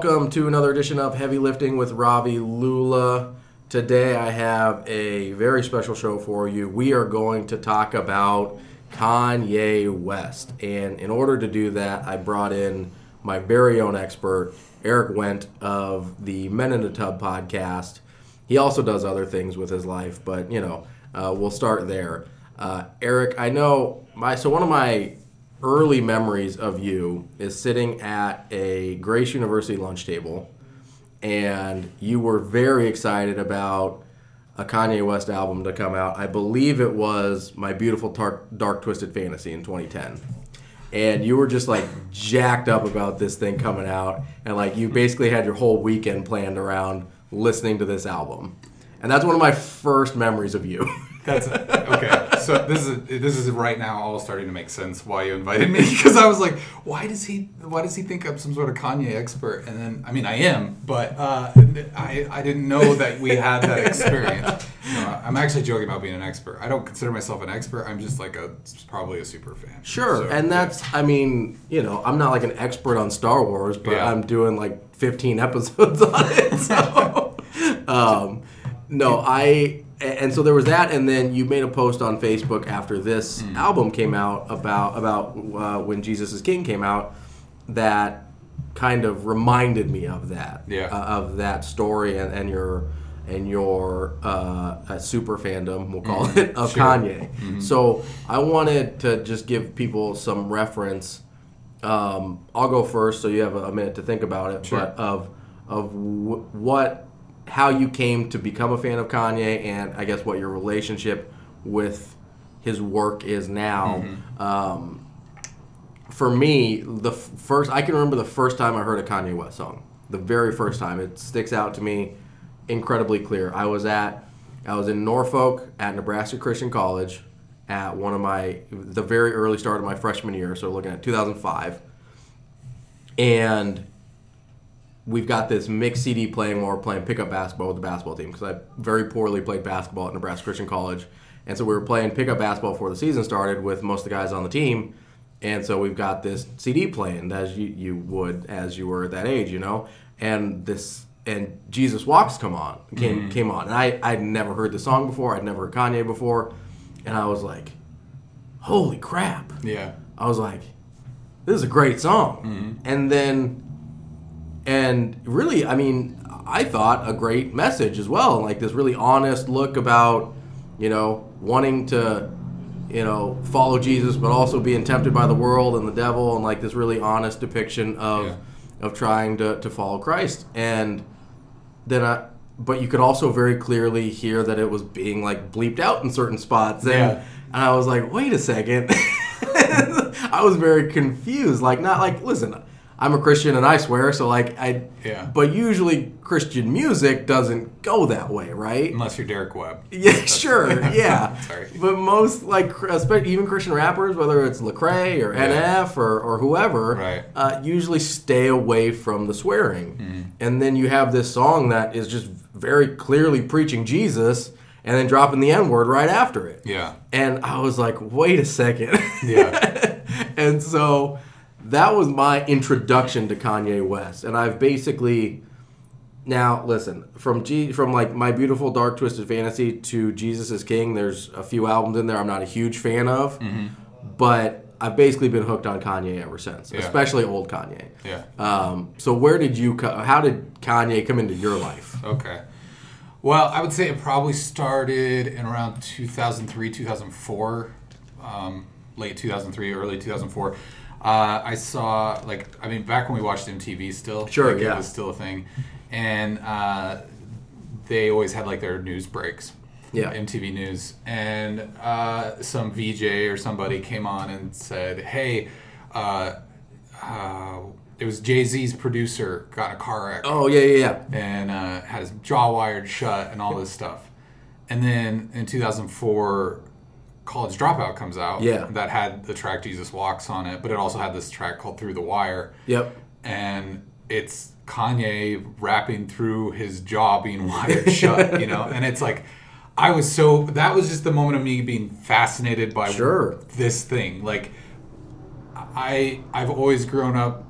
Welcome to another edition of Heavy Lifting with Ravi Lula. Today I have a very special show for you. We are going to talk about Kanye West. And in order to do that, I brought in my very own expert, Eric Wendt of the Men in the Tub podcast. He also does other things with his life, but you know, uh, we'll start there. Uh, Eric, I know my so one of my early memories of you is sitting at a Grace University lunch table, and you were very excited about a Kanye West album to come out. I believe it was My Beautiful Dark, Dark Twisted Fantasy in 2010. And you were just like jacked up about this thing coming out, and like you basically had your whole weekend planned around listening to this album. And that's one of my first memories of you. That's okay. So this is this is right now all starting to make sense why you invited me because I was like, why does he why does he think I'm some sort of Kanye expert? And then I mean I am, but uh, I I didn't know that we had that experience. No, I'm actually joking about being an expert. I don't consider myself an expert. I'm just like a probably a super fan. Sure, So, and that's I mean, you know, I'm not like an expert on Star Wars, but Yeah. I'm doing like 15 episodes on it. So, um, no, I and so there was that, and then you made a post on Facebook after this Hmm. album came out about about uh, when Jesus is King came out that kind of reminded me of that, Yeah. uh, of that story and, and your and your uh, uh, super fandom, we'll call it, of Mm-hmm. Kanye. So I wanted to just give people some reference. Um, I'll go first, so you have a minute to think about it. Sure. But of of w- what, how you came to become a fan of Kanye, and I guess what your relationship with his work is now. Mm-hmm. Um, for me, the f- first I can remember the first time I heard a Kanye West song. The very first time it sticks out to me incredibly clear. I was at I was in Norfolk at Nebraska Christian College at one of my the very early start of my freshman year, so looking at 2005. And we've got this mixed CD playing while we're playing pickup basketball with the basketball team because I very poorly played basketball at Nebraska Christian College. And so we were playing pickup basketball before the season started with most of the guys on the team. And so we've got this CD playing as you, you would as you were at that age, you know. And this and Jesus Walks come on came mm-hmm. came on, and I I'd never heard the song before. I'd never heard Kanye before, and I was like, "Holy crap!" yeah. I was like, "This is a great song." Mm-hmm. And then, and really, I mean, I thought a great message as well, like this really honest look about, you know, wanting to, you know, follow Jesus, but also being tempted by the world and the devil, and like this really honest depiction of Yeah. of trying to to follow Christ. And then I. But you could also very clearly hear that it was being like bleeped out in certain spots, and, Yeah. and I was like, "Wait a second. I was very confused. Like, not like, listen, I'm a Christian and I swear, so like, I. Yeah. But usually Christian music doesn't go that way, right? Unless you're Derek Webb. Yeah, sure, yeah. Sorry. But most like, especially even Christian rappers, whether it's Lecrae or Yeah. NF or, or whoever, Right. uh, usually stay away from the swearing. Mm-hmm. And then you have this song that is just very clearly preaching Jesus, and then dropping the N word right after it. Yeah. And I was like, wait a second. Yeah. and so that was my introduction to Kanye West. And I've basically now listen from G from like my beautiful dark twisted fantasy to Jesus is King. There's a few albums in there I'm not a huge fan of, but I've basically been hooked on Kanye ever since, Yeah. especially old Kanye. Yeah. Um, so where did you? How did Kanye come into your life? Okay. Well, I would say it probably started in around 2003, 2004, um, late 2003, early 2004. Uh, I saw, like, I mean, back when we watched MTV still. Sure, like, yeah. It was still a thing. And uh, they always had, like, their news breaks. Yeah. MTV News. And uh, some VJ or somebody came on and said, hey, uh, uh, it was Jay Z's producer got in a car wreck Oh yeah, yeah, yeah. and uh, had his jaw wired shut and all this stuff. And then in 2004, College Dropout comes out. Yeah. That had the track Jesus Walks on it, but it also had this track called Through the Wire. Yep. And it's Kanye rapping through his jaw being wired shut, you know? And it's like, I was so, that was just the moment of me being fascinated by Sure. this thing. Like, I I've always grown up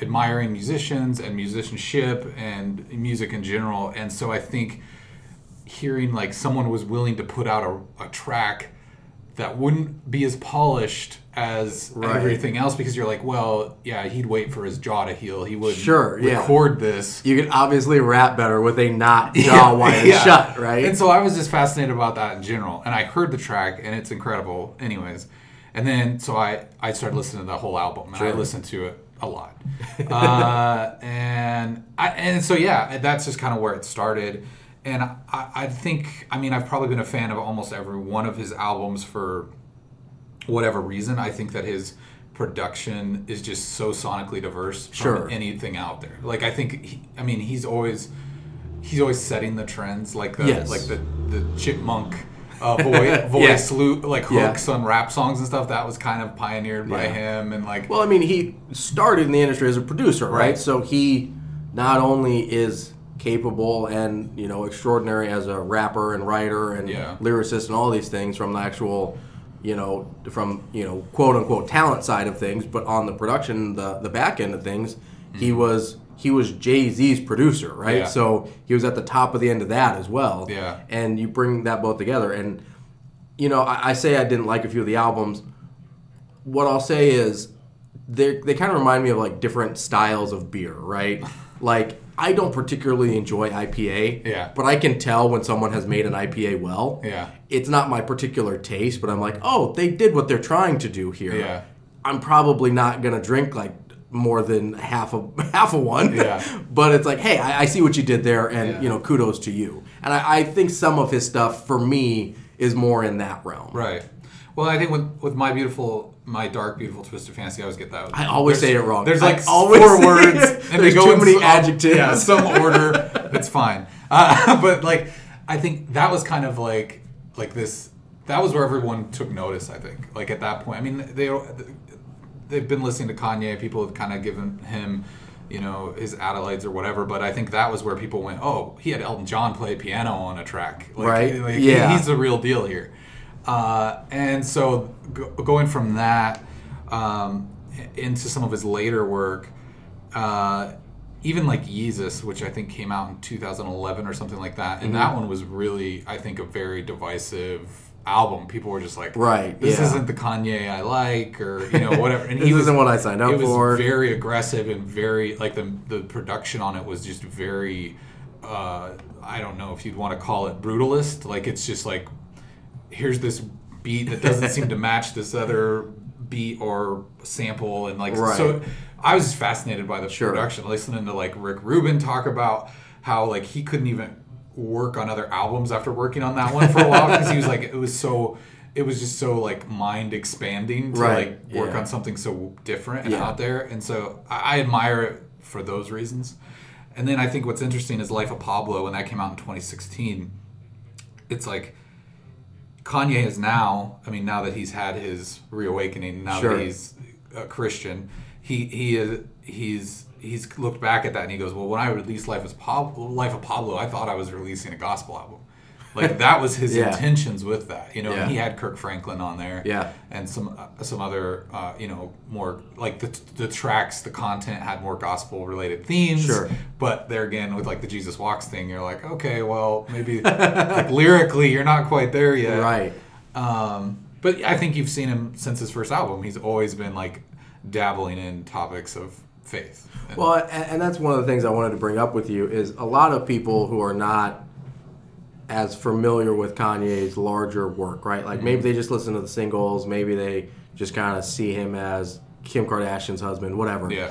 admiring musicians and musicianship and music in general. And so I think hearing like someone was willing to put out a, a track that wouldn't be as polished as Right. everything else because you're like, well, yeah, he'd wait for his jaw to heal. He would Sure, yeah. record this. You can obviously rap better with a not jaw wired Yeah. shut, right? And so I was just fascinated about that in general. And I heard the track, and it's incredible, anyways. And then so I I started listening to the whole album, and I listened to it a lot. uh, and I and so yeah, that's just kind of where it started. And I, I think I mean I've probably been a fan of almost every one of his albums for whatever reason. I think that his production is just so sonically diverse from anything out there. Like I think he, I mean he's always he's always setting the trends like the Yes. like the the chipmunk uh, voice voice loop like Yeah. hooks on rap songs and stuff that was kind of pioneered by Yeah. him and like Well, I mean, he started in the industry as a producer, right? Right. So he not only is capable and you know extraordinary as a rapper and writer and Yeah. lyricist and all these things from the actual, you know, from you know quote unquote talent side of things, but on the production, the the back end of things, he was he was Jay Z's producer, right? Mm-hmm. Yeah. So he was at the top of the end of that as well. Yeah. And you bring that both together, and you know, I, I say I didn't like a few of the albums what I'll say is they they kind of remind me of like different styles of beer, right? Like I don't particularly enjoy IPA, Yeah. but I can tell when someone has made an IPA well. Yeah. It's not my particular taste, but I'm like, "Oh, they did what they're trying to do here." Yeah. I'm probably not going to drink like more than half a half a one. Yeah. but it's like, "Hey, I, I see what you did there and, Yeah. you know, kudos to you." And I, I think some of his stuff for me is more in that realm. right. Well, I think with with my beautiful my dark beautiful twisted fantasy, I always get that. I always There's- say it wrong. There's like always four words, and There's they go too in many some- adjectives. Yeah, some order. It's fine. Uh, but like, I think that was kind of like like this. That was where everyone took notice. I think like at that point. I mean, they they've been listening to Kanye. People have kind of given him. You know his Adelaide's or whatever, but I think that was where people went. Oh, he had Elton John play piano on a track, like, Right. like, Yeah. he's the real deal here. Uh, and so go, going from that um, into some of his later work, uh, even like Yeezus, which I think came out in 2011 or something like that, and Mm-hmm. that one was really, I think, a very divisive album. People were just like, Right, this yeah. isn't the Kanye I like," or you know, whatever. And This isn't what I signed up for. it was very aggressive and very like the the production on it was just very. Uh, I don't know if you'd want to call it brutalist. Like it's just like here's this beat that doesn't seem to match this other beat or sample and like Right. so I was just fascinated by the Sure. production listening to like Rick Rubin talk about how like he couldn't even work on other albums after working on that one for a while because he was like it was so it was just so like mind expanding to Right, like work yeah. on something so different and Yeah. out there and so I, I admire it for those reasons and then I think what's interesting is Life of Pablo when that came out in 2016 it's like Kanye is now. I mean, now that he's had his reawakening, now Sure. that he's a Christian, he he is he's he's looked back at that and he goes, well, when I released Life as Pablo, Life of Pablo, I thought I was releasing a gospel album. Like that was his Yeah. intentions with that, you know. Yeah. He had Kirk Franklin on there, Yeah. and some uh, some other, uh, you know, more like the the tracks, the content had more gospel related themes. Sure. But there again, with like the Jesus Walks thing, you're like, okay, well, maybe like lyrically, you're not quite there yet, Right. um, but I think you've seen him since his first album. He's always been like dabbling in topics of faith. And- Well, and, and that's one of the things I wanted to bring up with you is a lot of people who are not as familiar with Kanye's larger work, right? Like maybe they just listen to the singles, maybe they just kind of see him as Kim Kardashian's husband, whatever. yeah,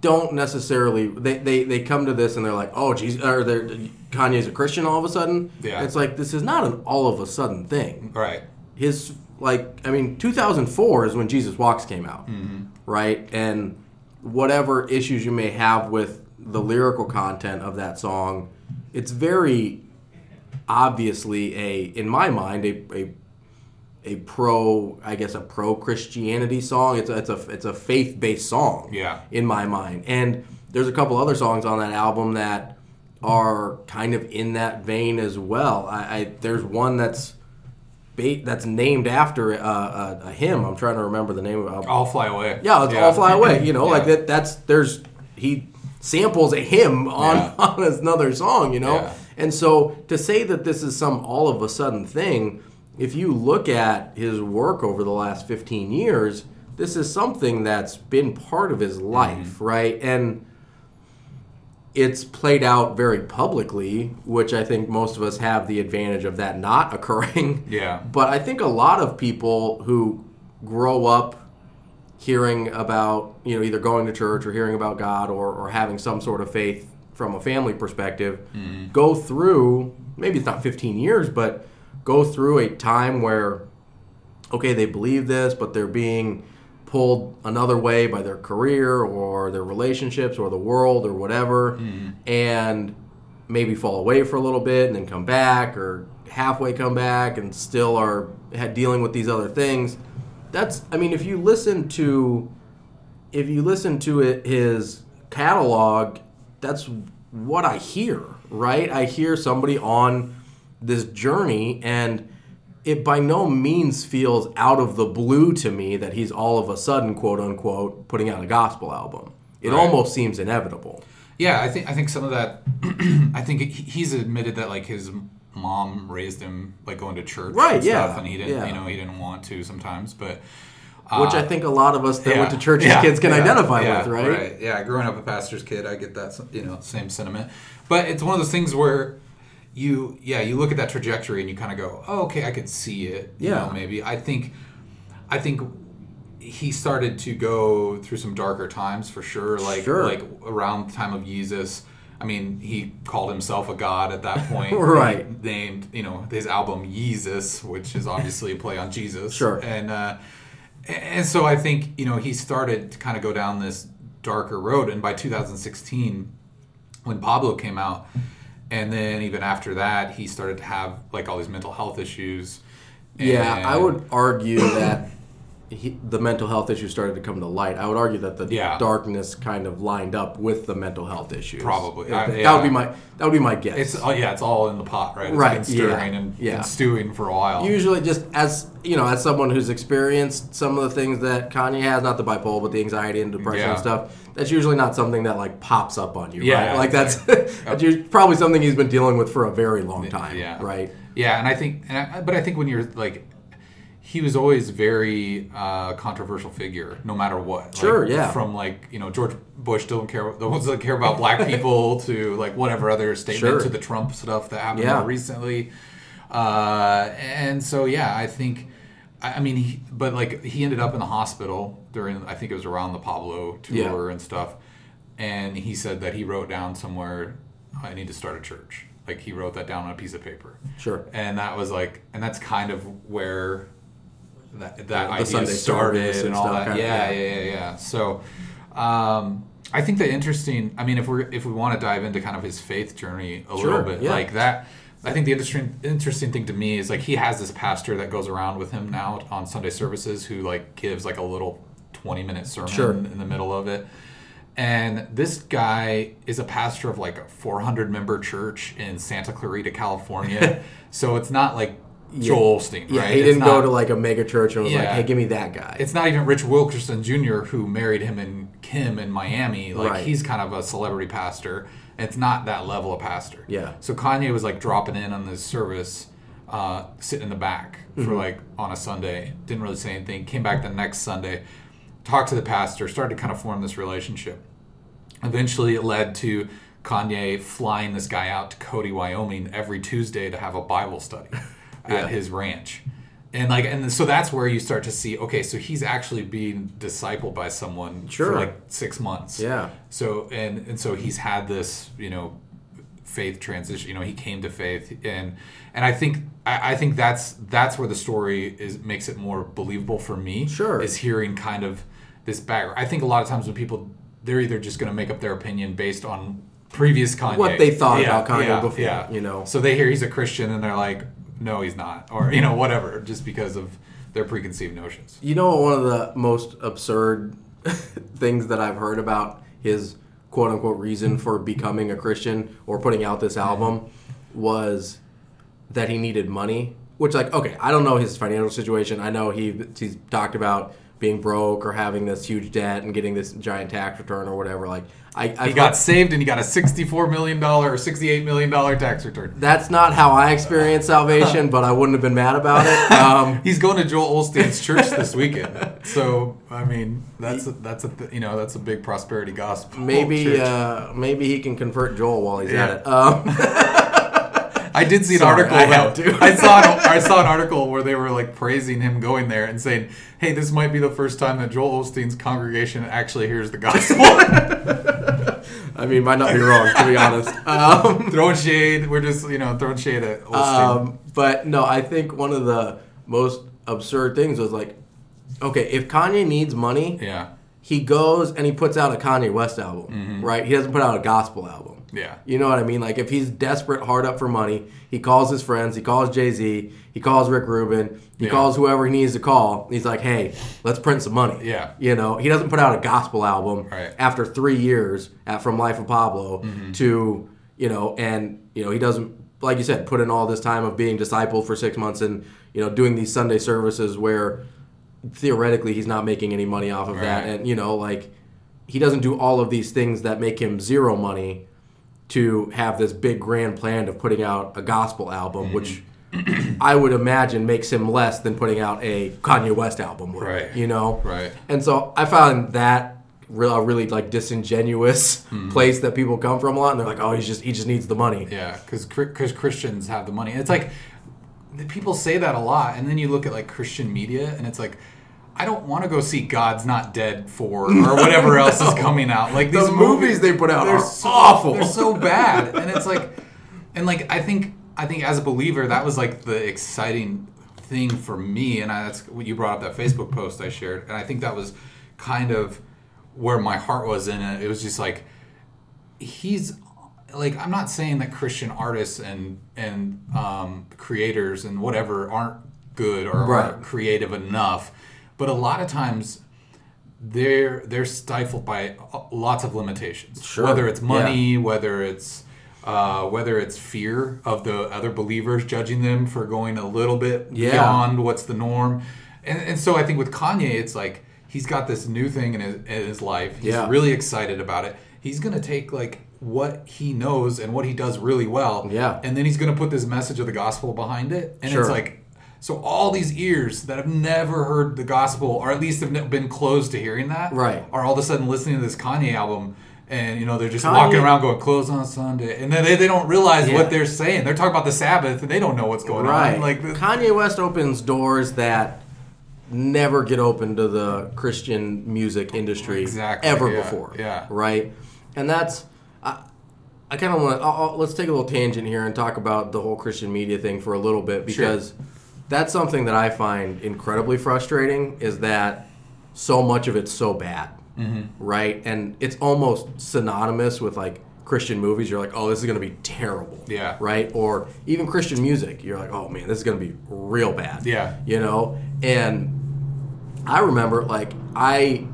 Don't necessarily they, they they come to this and they're like, oh, geez, or they're Kanye's a Christian all of a sudden. Yeah. It's like this is not an all of a sudden thing. right. his like I mean 2004 is when Jesus Walks came out, Mm-hmm. right? And whatever issues you may have with the lyrical content of that song, it's very obviously a in my mind a a, a pro I guess a pro Christianity song. It's a, it's a it's a faith based song. Yeah. in my mind. And there's a couple other songs on that album that are kind of in that vein as well. I, I there's one that's that's named after uh, a, a hymn. I'm trying to remember the name of it. I'll fly away. Yeah, it's all fly away. You know, like that. That's there's he samples a hymn on Yeah. on another song. You know, Yeah. And so to say that this is some all of a sudden thing, if you look at his work over the last 15 years, this is something that's been part of his life, Mm-hmm. right? And it's played out very publicly, which I think most of us have the advantage of that not occurring. Yeah. But I think a lot of people who grow up hearing about, you know, either going to church or hearing about God or, or having some sort of faith from a family perspective mm-hmm. go through, maybe it's not 15 years, but go through a time where, okay, they believe this, but they're being pulled another way by their career or their relationships or the world or whatever, mm-hmm. and maybe fall away for a little bit and then come back or halfway come back and still are dealing with these other things. That's I mean if you listen to if you listen to it, his catalog, that's what I hear, right? I hear somebody on this journey and it by no means feels out of the blue to me that he's all of a sudden, quote unquote, putting out a gospel album. It Right. almost seems inevitable. Yeah, I think I think some of that. I think he's admitted that like his mom raised him like going to church, Right, And stuff, yeah, and he didn't, yeah. you know, he didn't want to sometimes, but Which I think a lot of us that went to church as Uh, Yeah, kids can yeah, identify yeah, with, right? Yeah, growing up a pastor's kid, I get that you know same sentiment. But it's one of those things where you yeah you look at that trajectory and you kind of go, oh, okay, I could see it. You Yeah. know, maybe I think I think he started to go through some darker times for sure. Like Sure. like around the time of Yeezus. I mean, he called himself a god at that point. Right. He named you know his album Yeezus, which is obviously a play on Jesus. Sure. And uh, and so I think you know he started to kind of go down this darker road, and by 2016, when Pablo came out, and then even after that, he started to have like all these mental health issues. Yeah, I would argue that he, the mental health issues started to come to light. I would argue that the Yeah. darkness kind of lined up with the mental health issues. Probably. That, I- that yeah. would be my that would be my guess. It's oh yeah, it's all in the pot, right? It's Right, been stirring yeah, and, yeah. and stewing for a while. usually just as you know, as someone who's experienced some of the things that Kanye has, not the bipolar, but the anxiety and depression and stuff. That's usually not something that like pops up on you, Yeah, right? Like that's, that's usually- probably something he's been dealing with for a very long time, Yeah. right? Yeah, and I think, and I, but I think when you're like, he was always very uh, controversial figure, no matter what. Like, Sure, yeah. From like you know George Bush don't care, the ones that care about black people to like whatever other statement Sure. to the Trump stuff that happened Yeah. more recently. Uh, and so yeah, I think. I I mean, he, but like he ended up in the hospital during. I think it was around the Pablo tour Yeah. and stuff. And he said that he wrote down somewhere, "I need to start a church." Like he wrote that down on a piece of paper. Sure. And that was like, and that's kind of where that that The idea Sunday started and, all that. yeah, yeah. yeah, yeah. So, um, I think the interesting. I mean, if we're if we want to dive into kind of his faith journey a Sure, little bit, yeah. like that. I think the interesting interesting thing to me is like he has this pastor that goes around with him now on Sunday services who like gives like a little twenty minute sermon Sure. in the middle of it. And this guy is a pastor of like a 400 member church in Santa Clarita, California. so it's not like Joel Osteen, Yeah, right? he didn't go to like a mega church and was like, "Hey, give me that guy." It's not even Rich Wilkerson Jr. who married him and Kim in Miami. Like Right. he's kind of a celebrity pastor. It's not that level of pastor. Yeah. So Kanye was like dropping in on this service, uh, sitting in the back Mm-hmm. for like on a Sunday. Didn't really say anything. Came back the next Sunday, talked to the pastor, started to kind of form this relationship. Eventually, it led to Kanye flying this guy out to Cody, Wyoming, every Tuesday to have a Bible study Yeah. at his ranch. And like, and so that's where you start to see, okay, so he's actually being discipled by someone Sure. for like six months. Yeah. So and and so he's had this, you know, faith transition. You know, he came to faith, and and I think I, I think that's that's where the story is makes it more believable for me. Sure. is hearing kind of this background. I think a lot of times when people they're either just going to make up their opinion based on previous Kanye, What they thought about Kanye before, yeah. you know. So they hear he's a Christian and they're like, no, he's not, or you know, whatever, just because of their preconceived notions. You know, one of the most absurd things that I've heard about his quote unquote reason for becoming a Christian or putting out this album was that he needed money which like okay, I don't know his financial situation. I know he he's talked about being broke or having this huge debt and getting this giant tax return or whatever. Like I, I He got saved and he got a sixty-four million dollar or sixty-eight million dollar tax return. that's not how I experienced salvation, but I wouldn't have been mad about it. Um, He's going to Joel Osteen's church this weekend, so I mean that's a, that's a th- you know that's a big prosperity gospel. maybe uh, maybe he can convert Joel while he's Yeah. at it. Um, I did see an Sorry, article. I to. I saw an, I saw an article where they were like praising him going there and saying, "Hey, this might be the first time that Joel Osteen's congregation actually hears the gospel." I mean, might not be wrong to be honest. Um, throwing shade. We're just you know throwing shade at Osteen. Um, but no, I think one of the most absurd things was like, okay, if Kanye needs money, yeah, he goes and he puts out a Kanye West album, right? He doesn't put out a gospel album. Yeah, You know what I mean? Like if he's desperate, hard up for money, he calls his friends, he calls Jay Z, he calls Rick Rubin, he Yeah. calls whoever he needs to call. He's like, "Hey, let's print some money." Yeah. You know, he doesn't put out a gospel album Right. after three years at, from Life of Pablo Mm-hmm. to you know, and you know he doesn't like you said put in all this time of being discipled for six months and you know doing these Sunday services where theoretically he's not making any money off of that, and you know like he doesn't do all of these things that make him zero money to have this big grand plan of putting out a gospel album, Mm-hmm. which I would imagine makes him less than putting out a Kanye West album, would, Right. You know, Right. And so I found that real, a really like disingenuous place that people come from a lot, and they're like, "Oh, he's just he just needs the money." yeah. Because because Christians have the money. It's like people say that a lot, and then you look at like Christian media, and it's like. I don't want to go see God's Not Dead Four or whatever else is coming out. Like these The movies they put out they're are so, awful. They're so bad, and it's like, and like I think I think as a believer that was like the exciting thing for me, and I, that's what you brought up that Facebook post I shared, and I think that was kind of where my heart was in it. It was just like he's like I'm not saying that Christian artists and and um, creators and whatever aren't good or Right. aren't creative enough, but a lot of times they're they're stifled by lots of limitations. Sure. Whether it's money, whether it's uh, whether it's fear of the other believers judging them for going a little bit Yeah. beyond what's the norm, and, and so I think with Kanye, it's like he's got this new thing in his, in his life. He's Yeah. really excited about it. He's gonna take like what he knows and what he does really well, Yeah. and then he's gonna put this message of the gospel behind it, and Sure. it's like. So all these ears that have never heard the gospel, or at least have been closed to hearing that, Right. are all of a sudden listening to this Kanye album, and you know they're just Kanye- walking around going "close on Sunday," and then they, they don't realize Yeah. what they're saying. They're talking about the Sabbath, and they don't know what's going right. on. Like, the, Kanye West opens doors that never get open to the Christian music industry Exactly, ever yeah, before. yeah. Right. And that's I, I kind of want to let's take a little tangent here and talk about the whole Christian media thing for a little bit because that's something that I find incredibly frustrating. Is that so much of it's so bad, Mm-hmm. right? And it's almost synonymous with like. Christian movies, you're like, oh, this is going to be terrible. Yeah. Right? Or even Christian music, you're like, oh man, this is going to be real bad Yeah. you know and i remember like i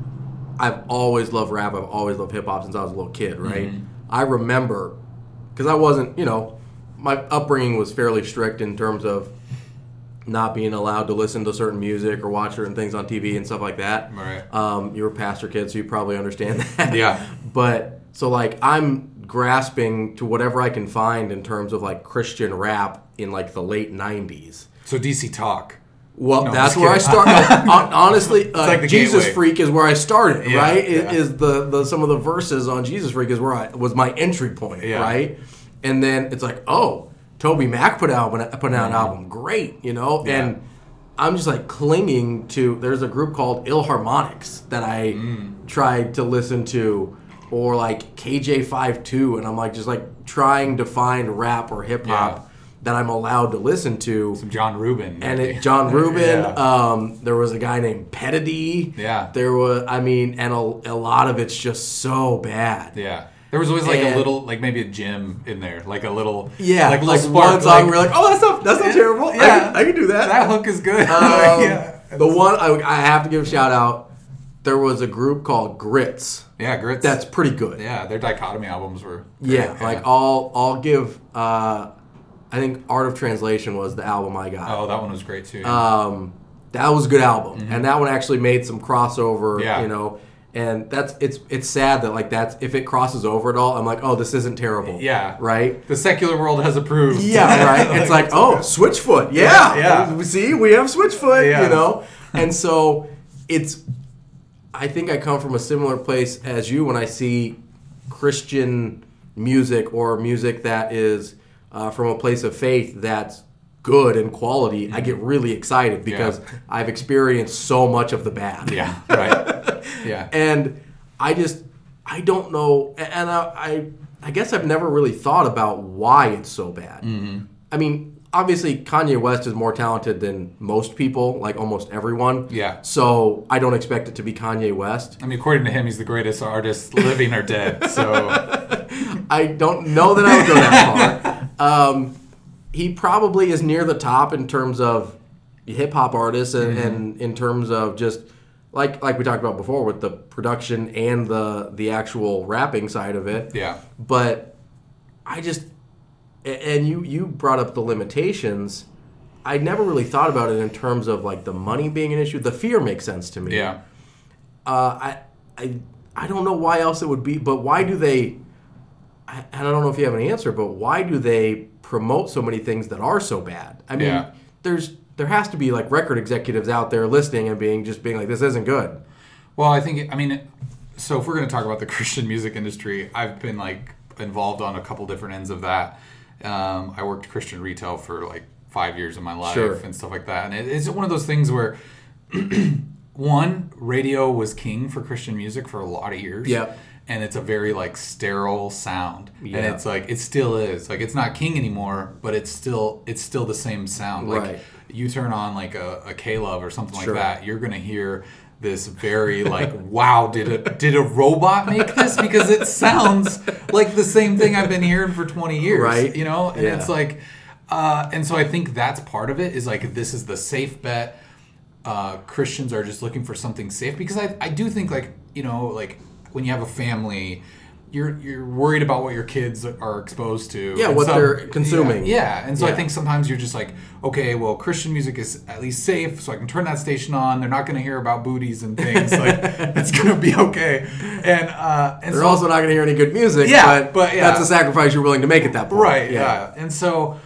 i've always loved rap i've always loved hip-hop since i was a little kid right i remember because i wasn't you know my upbringing was fairly strict in terms of not being allowed to listen to certain music or watch certain things on tv and stuff like that Right. um, you were a pastor kid so you probably understand that Yeah. but so like i'm grasping to whatever i can find in terms of like christian rap in like the late 90s so DC Talk. well, No, that's where I started. Honestly, uh, like Jesus gateway. Freak is where I started. Yeah, right? Yeah. Is the, the some of the verses on Jesus Freak is where I was my entry point. Yeah. Right, and then it's like, oh, Toby Mac put out put out an album, great, you know. Yeah. and I'm just like clinging to. There's a group called Ill Harmonics that I Mm. tried to listen to, or like KJ52, and I'm like just like trying to find rap or hip hop Yeah. that I'm allowed to listen to. Some John Reuben. And it, John Reuben, Yeah. um, there was a guy named Pettidee. Yeah. There was, I mean, and a, a lot of it's just so bad. yeah. There was always like And- a little, like maybe a gym in there, like a little, Yeah, like, a like, little spark, one song, we're like, oh, that's not, that's not terrible. I, Yeah. can, I can do that. that hook is good. Um, yeah, The one I, I have to give a shout out. There was a group called Grits. yeah, grits. That's pretty good. yeah, their dichotomy albums were. Yeah, great, like I'll I'll give uh, I think Art of Translation was the album I got. Oh, that one was great too. Um, that was a good album, and that one actually made some crossover. Mm-hmm. Yeah. You know, and that's it's it's sad that like that's if it crosses over at all, I'm like, oh, this isn't terrible. Yeah. Right. the secular world has approved. Yeah, right. It's like, oh, Switchfoot. Yeah, Yeah, yeah. See, we have Switchfoot. Yeah. You know, and so it's. I think I come from a similar place as you when I see Christian music or music that is uh, from a place of faith that's good and quality. I get really excited because Yeah. I've experienced so much of the bad. yeah, right. Yeah, And I just I don't know, and I I, I guess I've never really thought about why it's so bad. Mm-hmm. I mean, obviously Kanye West is more talented than most people, like almost everyone. Yeah. So I don't expect it to be Kanye West. I mean, according to him, he's the greatest artist living or dead. So I don't know that I would go that far. Um, he probably is near the top in terms of hip hop artists and, Mm-hmm. and in terms of just like like we talked about before with the production and the the actual rapping side of it. yeah, But I just and you you brought up the limitations. I never really thought about it in terms of like the money being an issue. The fear makes sense to me. yeah. Uh, I, I, I don't know why else it would be, but why do they? I, and I don't know if you have an answer, but why do they promote so many things that are so bad? I mean, Yeah. there's there has to be like record executives out there listening and being just being like, this isn't good. Well, I think I mean, so if we're going to talk about the Christian music industry, I've been like involved on a couple different ends of that. Um, I worked Christian retail for like five years of my life Sure. and stuff like that, and it, it's one of those things where. one radio was king for christian music for a lot of years Yep. And it's a very like sterile sound Yeah. and it's like it still is like it's not king anymore but it's still it's still the same sound like Right. you turn on like a, a K-Love or something Sure. like that you're gonna hear this very like wow did a did a robot make this because it sounds like the same thing I've been hearing for 20 years Right. you know and Yeah. it's like uh, and so I think that's part of it is like this is the safe bet uh, Christians are just looking for something safe because I, I do think like you know like when you have a family you're you're worried about what your kids are exposed to Yeah, And what so- they're consuming. yeah, yeah. and so I think sometimes you're just like okay well Christian music is at least safe so I can turn that station on they're not going to hear about booties and things like it's going to be okay and uh and They're so also not going to hear any good music. Yeah, but, but yeah. that's a sacrifice you're willing to make at that point. right yeah. and so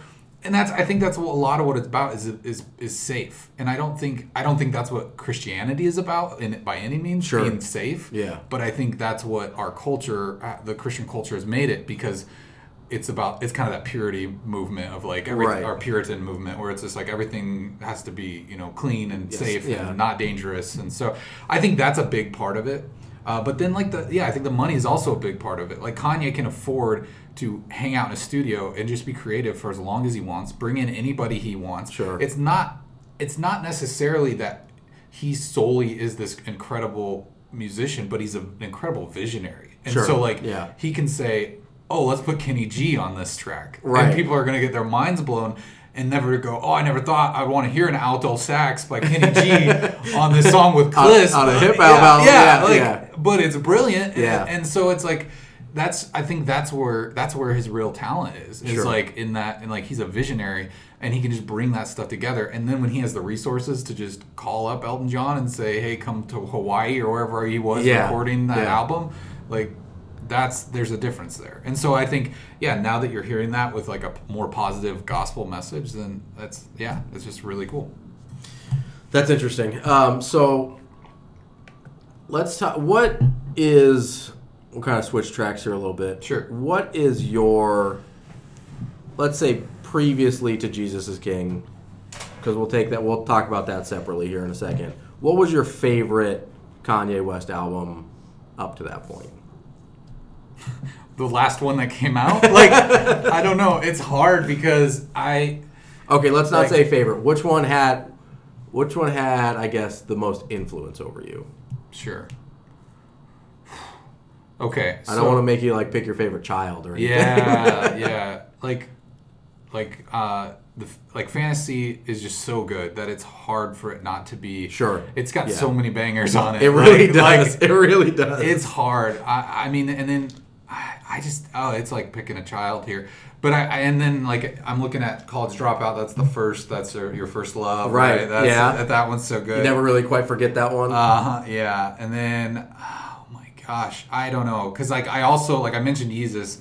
and that's i think that's a lot of what it's about is is is safe and i don't think i don't think that's what christianity is about in by any means Sure. being safe Yeah. but i think that's what our culture uh, the christian culture has made it because it's about it's kind of that purity movement of like every Right. our puritan movement where it's just like everything has to be you know clean and Yes, safe yeah. and not dangerous and so i think that's a big part of it uh, but then like the yeah i think the money is also a big part of it like kanye can afford to hang out in a studio and just be creative for as long as he wants bring in anybody he wants Sure. it's not it's not necessarily that he solely is this incredible musician but he's an incredible visionary and Sure. so like Yeah. he can say oh let's put kenny g on this track Right. and people are going to get their minds blown and never go, oh, I never thought I want to hear an alto sax by Kenny G on this song with On- on a hip yeah, album, Yeah, yeah, like, yeah. But it's brilliant. and- Yeah. And, so it's like, that's, I think that's where, that's where his real talent is. Is Sure. like in that, and like he's a visionary and he can just bring that stuff together. And then when he has the resources to just call up Elton John and say, hey, come to Hawaii or wherever he was Yeah. recording that Yeah. album, like, that's there's a difference there and so i think yeah now that you're hearing that with like a more positive gospel message then that's yeah it's just really cool That's interesting. Um, so let's talk. What is? We'll kind of switch tracks here a little bit. Sure. What is your? Let's say previously to Jesus is King, because we'll take that. We'll talk about that separately here in a second. What was your favorite Kanye West album up to that point? the last one that came out like i don't know it's hard because i Okay, let's not Like- say favorite. Which one had? Which one had? I guess the most influence over you. Sure okay I don't want to make you like pick your favorite child or anything. yeah yeah like like uh the like fantasy is just so good that it's hard for it not to be Sure. it's got Yeah. so many bangers on it It really Like- like, does. it really does. it's hard. I, I mean, and then I, I just oh, it's like picking a child here. But I, I and then like I'm looking at College Dropout. That's the first. That's your, your first love, Right, right? That's, yeah. That, that one's so good. You never really quite forget that one. Uh huh. Yeah, and then oh my gosh, I don't know, cause like I also like I mentioned Yeezus,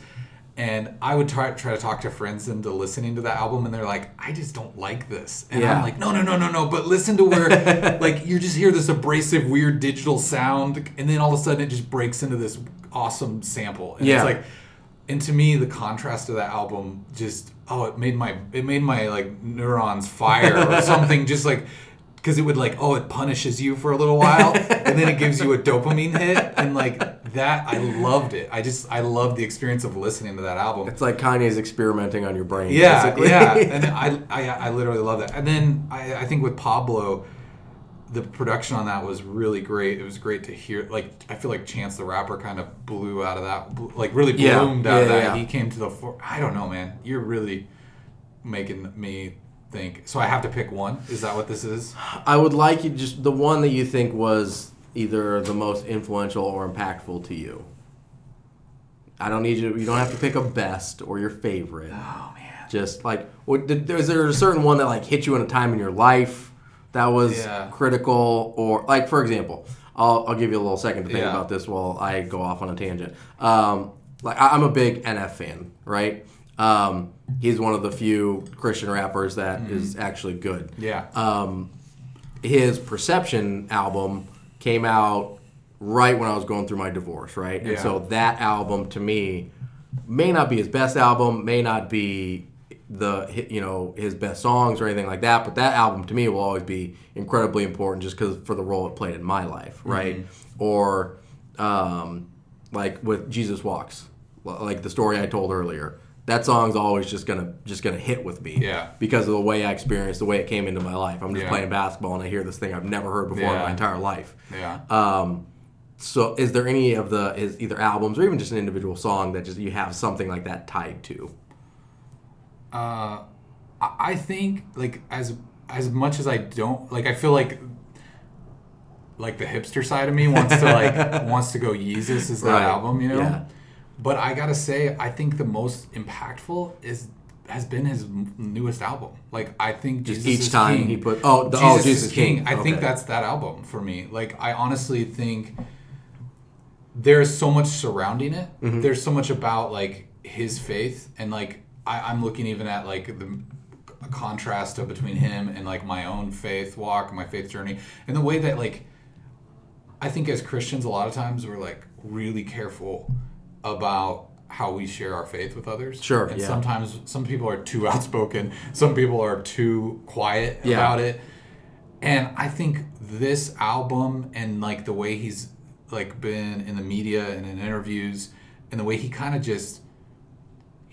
and I would try try to talk to friends into listening to that album, and they're like, I just don't like this, and Yeah. I'm like, no, no, no, no, no, but listen to where like you just hear this abrasive, weird digital sound, and then all of a sudden it just breaks into this awesome sample, and Yeah. it's like. And to me, the contrast of that album just oh, it made my it made my like neurons fire or something. Just like because it would like oh, it punishes you for a little while, and then it gives you a dopamine hit, and like that, I loved it. I just I loved the experience of listening to that album. it's like Kanye's experimenting on your brain. Yeah, basically. yeah, and I, I I literally love that. And then I, I think with Pablo, the production on that was really great. It was great to hear. Like I feel like Chance the Rapper kind of blew out of that, like really Yeah, bloomed out of that. yeah. He came to the fore. I don't know, man. You're really making me think. So I have to pick one. Is that what this is? I would like you just the one that you think was either the most influential or impactful to you. I don't need you. You don't have to pick a best or your favorite. Oh man. Just like, what, did, is there a certain one that like hit you in a time in your life that was Yeah. critical, or like for example, I'll, I'll give you a little second to think Yeah. about this while I go off on a tangent. Um, like I, I'm a big NF fan, right? Um, he's one of the few Christian rappers that is actually good Yeah. um, his Perception album came out right when I was going through my divorce, right? And so that album to me may not be his best album, may not be the you know his best songs or anything like that, but that album to me will always be incredibly important just because for the role it played in my life, right? Or um, like with Jesus Walks, like the story I told earlier. That song's always just gonna just gonna hit with me Yeah. because of the way I experienced, the way it came into my life. I'm just Yeah. playing basketball and I hear this thing I've never heard before in my entire life. yeah. Um, so, is there any of the is either albums or even just an individual song that just you have something like that tied to? Uh, I I think like as as much as I don't like, I feel like like the hipster side of me wants to like wants to go Yeezus is that Right. album, you know. Yeah. But I gotta say, I think the most impactful is has been his newest album. Like I think Just Jesus each time King. he put- oh, the- Jesus, oh, Jesus King. King. I think that's that album for me. Like I honestly think there's so much surrounding it. Mm-hmm. There's so much about like his faith and like I, I'm looking even at like the a contrast of between him and like my own faith walk, my faith journey, and the way that like I think as Christians a lot of times we're like really careful about how we share our faith with others. Sure, And yeah. sometimes some people are too outspoken, some people are too quiet Yeah. about it. And I think this album and like the way he's like been in the media and in interviews and the way he kind of just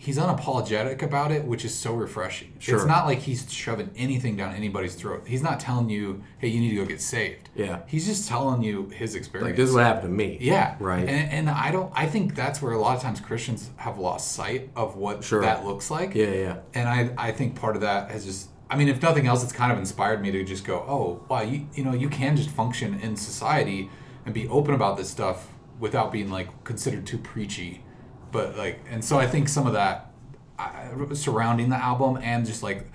he's unapologetic about it, which is so refreshing. Sure. It's not like he's shoving anything down anybody's throat. He's not telling you, "Hey, you need to go get saved." Yeah. He's just telling you his experience. Like this is what happened to me. Yeah. Right. And, and I don't. I think that's where a lot of times Christians have lost sight of what Sure. that looks like. Yeah, yeah. And I, I think part of that has just. I mean, if nothing else, it's kind of inspired me to just go, oh, wow, you you know, you can just function in society and be open about this stuff without being like considered too preachy. But like, and so I think some of that I, surrounding the album and just like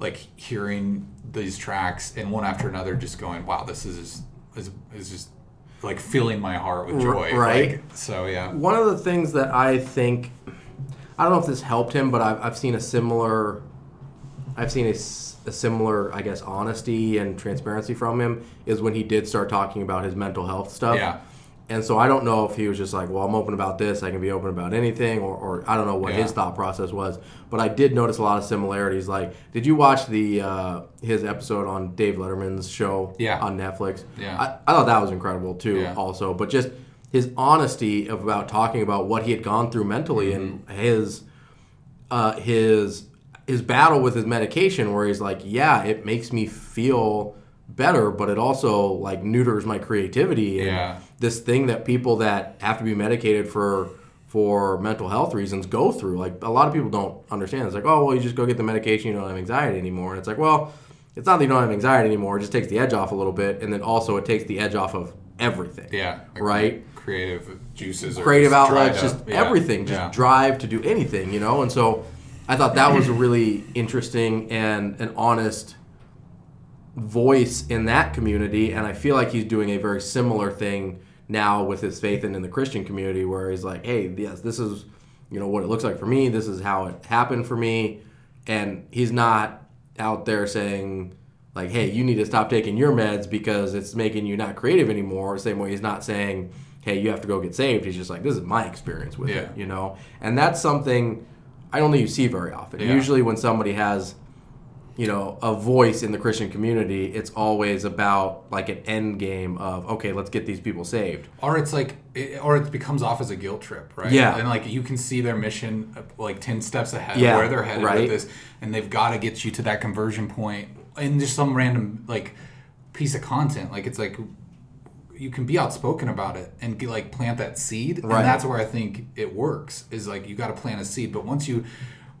like hearing these tracks and one after another, just going, wow, this is is is just like filling my heart with joy. Right. Like, so yeah. One of the things that I think, I don't know if this helped him, but I've, I've seen a similar, I've seen a similar, I guess, honesty and transparency from him is when he did start talking about his mental health stuff. Yeah. And so I don't know if he was just like, well, I'm open about this. I can be open about anything, or, or I don't know what Yeah. his thought process was. But I did notice a lot of similarities. Like, did you watch the uh, his episode on Dave Letterman's show Yeah. on Netflix? Yeah. I, I thought that was incredible too. Yeah. Also, but just his honesty of about talking about what he had gone through mentally and Mm-hmm. his uh, his his battle with his medication, where he's like, yeah, it makes me feel better, but it also like neuters my creativity and Yeah. this thing that people that have to be medicated for for mental health reasons go through. Like a lot of people don't understand. It's like, oh well, you just go get the medication, you don't have anxiety anymore. And it's like, well, it's not that you don't have anxiety anymore. It just takes the edge off a little bit, and then also it takes the edge off of everything. Yeah. Like Right. creative juices, creative just outlets, just. Yeah. everything, just Yeah. drive to do anything, you know. And so, I thought that was a really interesting and an honest voice in that community, and I feel like he's doing a very similar thing now with his faith and in the Christian community, where he's like, "Hey, yes, this is, you know, what it looks like for me. This is how it happened for me," and he's not out there saying. Like, hey, you need to stop taking your meds because it's making you not creative anymore. Same way he's not saying, hey, you have to go get saved. He's just like, this is my experience with it, you know? And that's something I don't think you see very often. Yeah. Usually, when somebody has, you know, a voice in the Christian community, it's always about like an end game of, okay, let's get these people saved. Or it's like, it, or it becomes off as a guilt trip, right? Yeah. and like you can see their mission uh, like ten steps ahead, Yeah, where they're headed right. with this, and they've got to get you to that conversion point in just some random like piece of content. Like it's like you can be outspoken about it and get, like plant that seed, Right. and that's where I think it works. Is like you got to plant a seed, but once you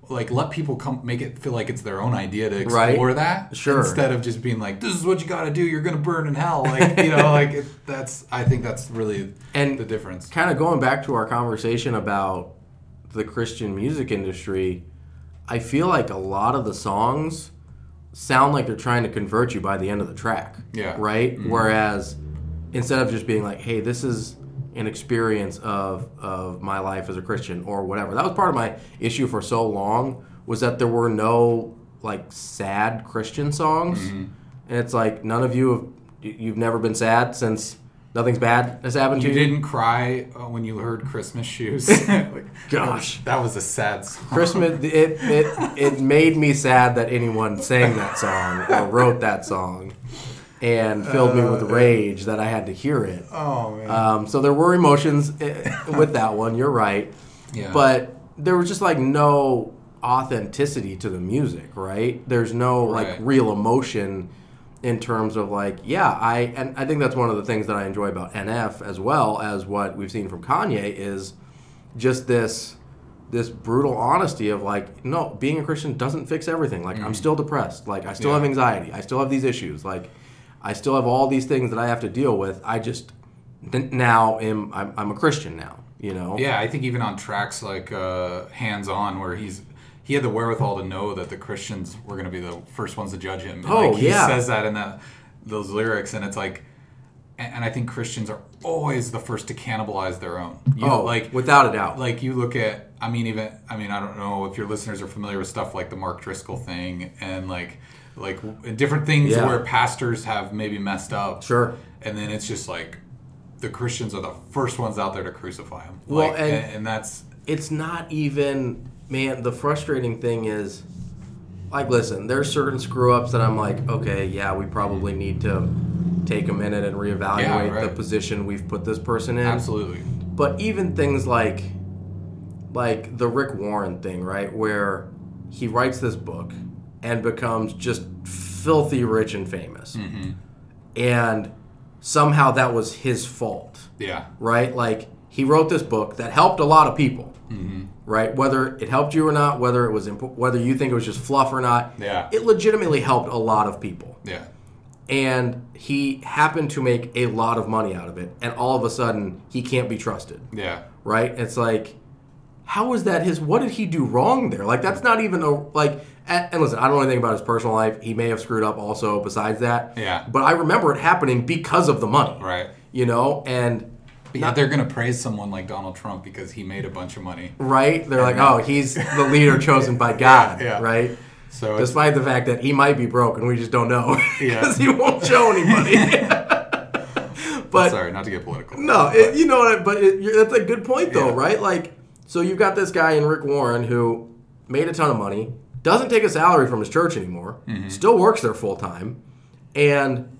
like let people come make it feel like it's their own idea to Right. explore that Sure. instead of just being like this is what you got to do you're gonna burn in hell like you know like it, that's i think that's really And the difference kind of going back to our conversation about the Christian music industry, I feel like a lot of the songs sound like they're trying to convert you by the end of the track. Yeah. Right? Mm-hmm. Whereas instead of just being like, hey, this is an experience of of my life as a Christian or whatever. That was part of my issue for so long was that there were no like sad Christian songs. And it's like none of you have you- you've never been sad since nothing's bad has happened you to you. You didn't cry uh, when you heard christmas shoes like, Gosh. that was a sad song Christmas it, it it made me sad that anyone sang that song or wrote that song and filled me with rage that I had to hear it. oh man Um, so there were emotions eh, with that one. You're right, yeah but there was just like no authenticity to the music. Right? There's no like Right. real emotion in terms of like yeah I and I think that's one of the things that I enjoy about NF as well as what we've seen from Kanye is just this this brutal honesty of like no being a christian doesn't fix everything like i'm still depressed like i still Yeah. have anxiety i still have these issues like i still have all these things that i have to deal with i just now am i'm, I'm a christian now you know yeah i think even on tracks like uh hands on where he's he had the wherewithal to know that the christians were going to be the first ones to judge him And, Oh, like, he yeah. says that in that those lyrics and it's like and I think Christians are always the first to cannibalize their own. You, oh like without a doubt like you look at i mean even i mean i don't know if your listeners are familiar with stuff like the mark driscoll thing and like like different things Yeah. where pastors have maybe messed up Sure. and then it's just like the christians are the first ones out there to crucify them. Well, like, and- and, and that's it's not even man the frustrating thing is like listen there's certain screw ups that i'm like okay yeah we probably need to take a minute and reevaluate Yeah, the position we've put this person in absolutely But even things like like the Rick Warren thing, right, where he writes this book and becomes just filthy rich and famous. Mm-hmm. And somehow that was his fault, yeah. Right? Like he wrote this book that helped a lot of people. Mm-hmm. Right, whether it helped you or not, whether it was imp- whether you think it was just fluff or not, Yeah. it legitimately helped a lot of people. Yeah. And he happened to make a lot of money out of it and all of a sudden he can't be trusted. Yeah. Right? It's like how is that his what did he do wrong there? Like that's not even a like and, and listen i don't know anything about his personal life he may have screwed up also besides that Yeah. but i remember it happening because of the money right you know and but yeah, they're gonna praise someone like Donald Trump because he made a bunch of money. right they're like oh he's the leader chosen by god yeah. right So despite the fact that he might be broke and we just don't know Yeah. because he won't show anybody but sorry, not to get political. No, it, you know what? But it, you're, that's a good point, though, Yeah. right? Like, so you've got this guy in Rick Warren who made a ton of money, doesn't take a salary from his church anymore, Mm-hmm. still works there full time, and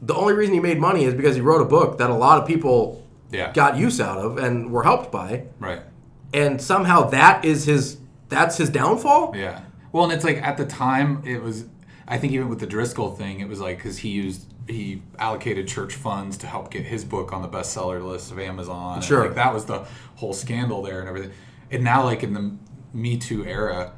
the only reason he made money is because he wrote a book that a lot of people Yeah. got use out of and were helped by, right. and somehow that is his that's his downfall. Yeah. Well, and it's like at the time it was. I think even with the Driscoll thing, it was like because he used he allocated church funds to help get his book on the bestseller list of Amazon. Sure. like that was the whole scandal there and everything. And now, like in the Me Too era,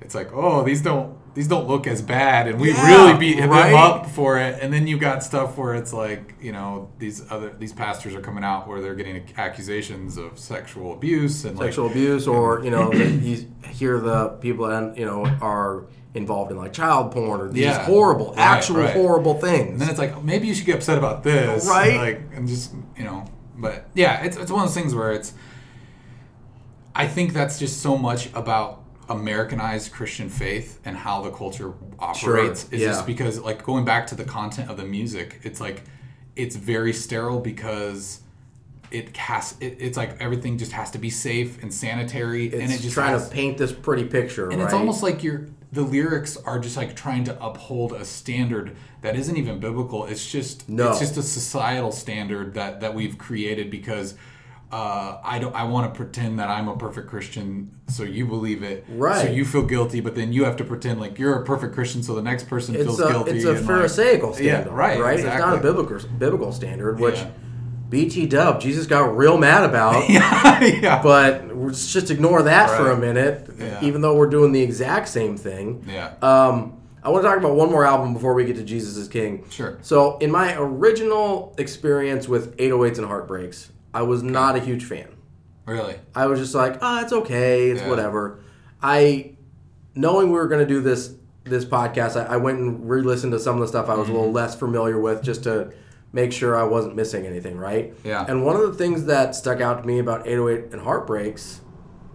it's like, oh, these don't these don't look as bad, and we Yeah, really beat right? them up for it. And then you got stuff where it's like, you know, these other these pastors are coming out where they're getting accusations of sexual abuse and sexual like, abuse, or you know, you hear the people that you know are involved in like child porn or these Yeah. horrible, Right, actual right. horrible things. And then it's like maybe you should get upset about this, Right. Like and just you know, but yeah, it's it's one of those things where it's. I think that's just so much about Americanized Christian faith and how the culture operates. Is yeah. just because like going back to the content of the music, it's like it's very sterile because. It has. It, it's like everything just has to be safe and sanitary, it's and it just trying has, to paint this pretty picture, and right? it's almost like you're the lyrics are just like trying to uphold a standard that isn't even biblical. It's just No. it's just a societal standard that that we've created because uh, I don't I want to pretend that I'm a perfect Christian, so you believe it, right? So you feel guilty, but then you have to pretend like you're a perfect Christian, so the next person it's feels a guilty. it's a and, like- pharisaical Yeah, standard, right, Right? It's not a biblical biblical standard, which Yeah. BT Dub Jesus got real mad about. yeah, yeah, But let's just ignore that for a minute, Yeah. even though we're doing the exact same thing. yeah. Um, I want to talk about one more album before we get to Jesus is King. Sure. So, in my original experience with 808s and Heartbreaks, I was not a huge fan. really, I was just like, ah, it's okay, it's Yeah. whatever. I, knowing we were going to do this this podcast, I, I went and re-listened to some of the stuff I was a Mm-hmm. little less familiar with, just to make sure I wasn't missing anything, right? Yeah. And one of the things that stuck out to me about 808 and Heartbreaks,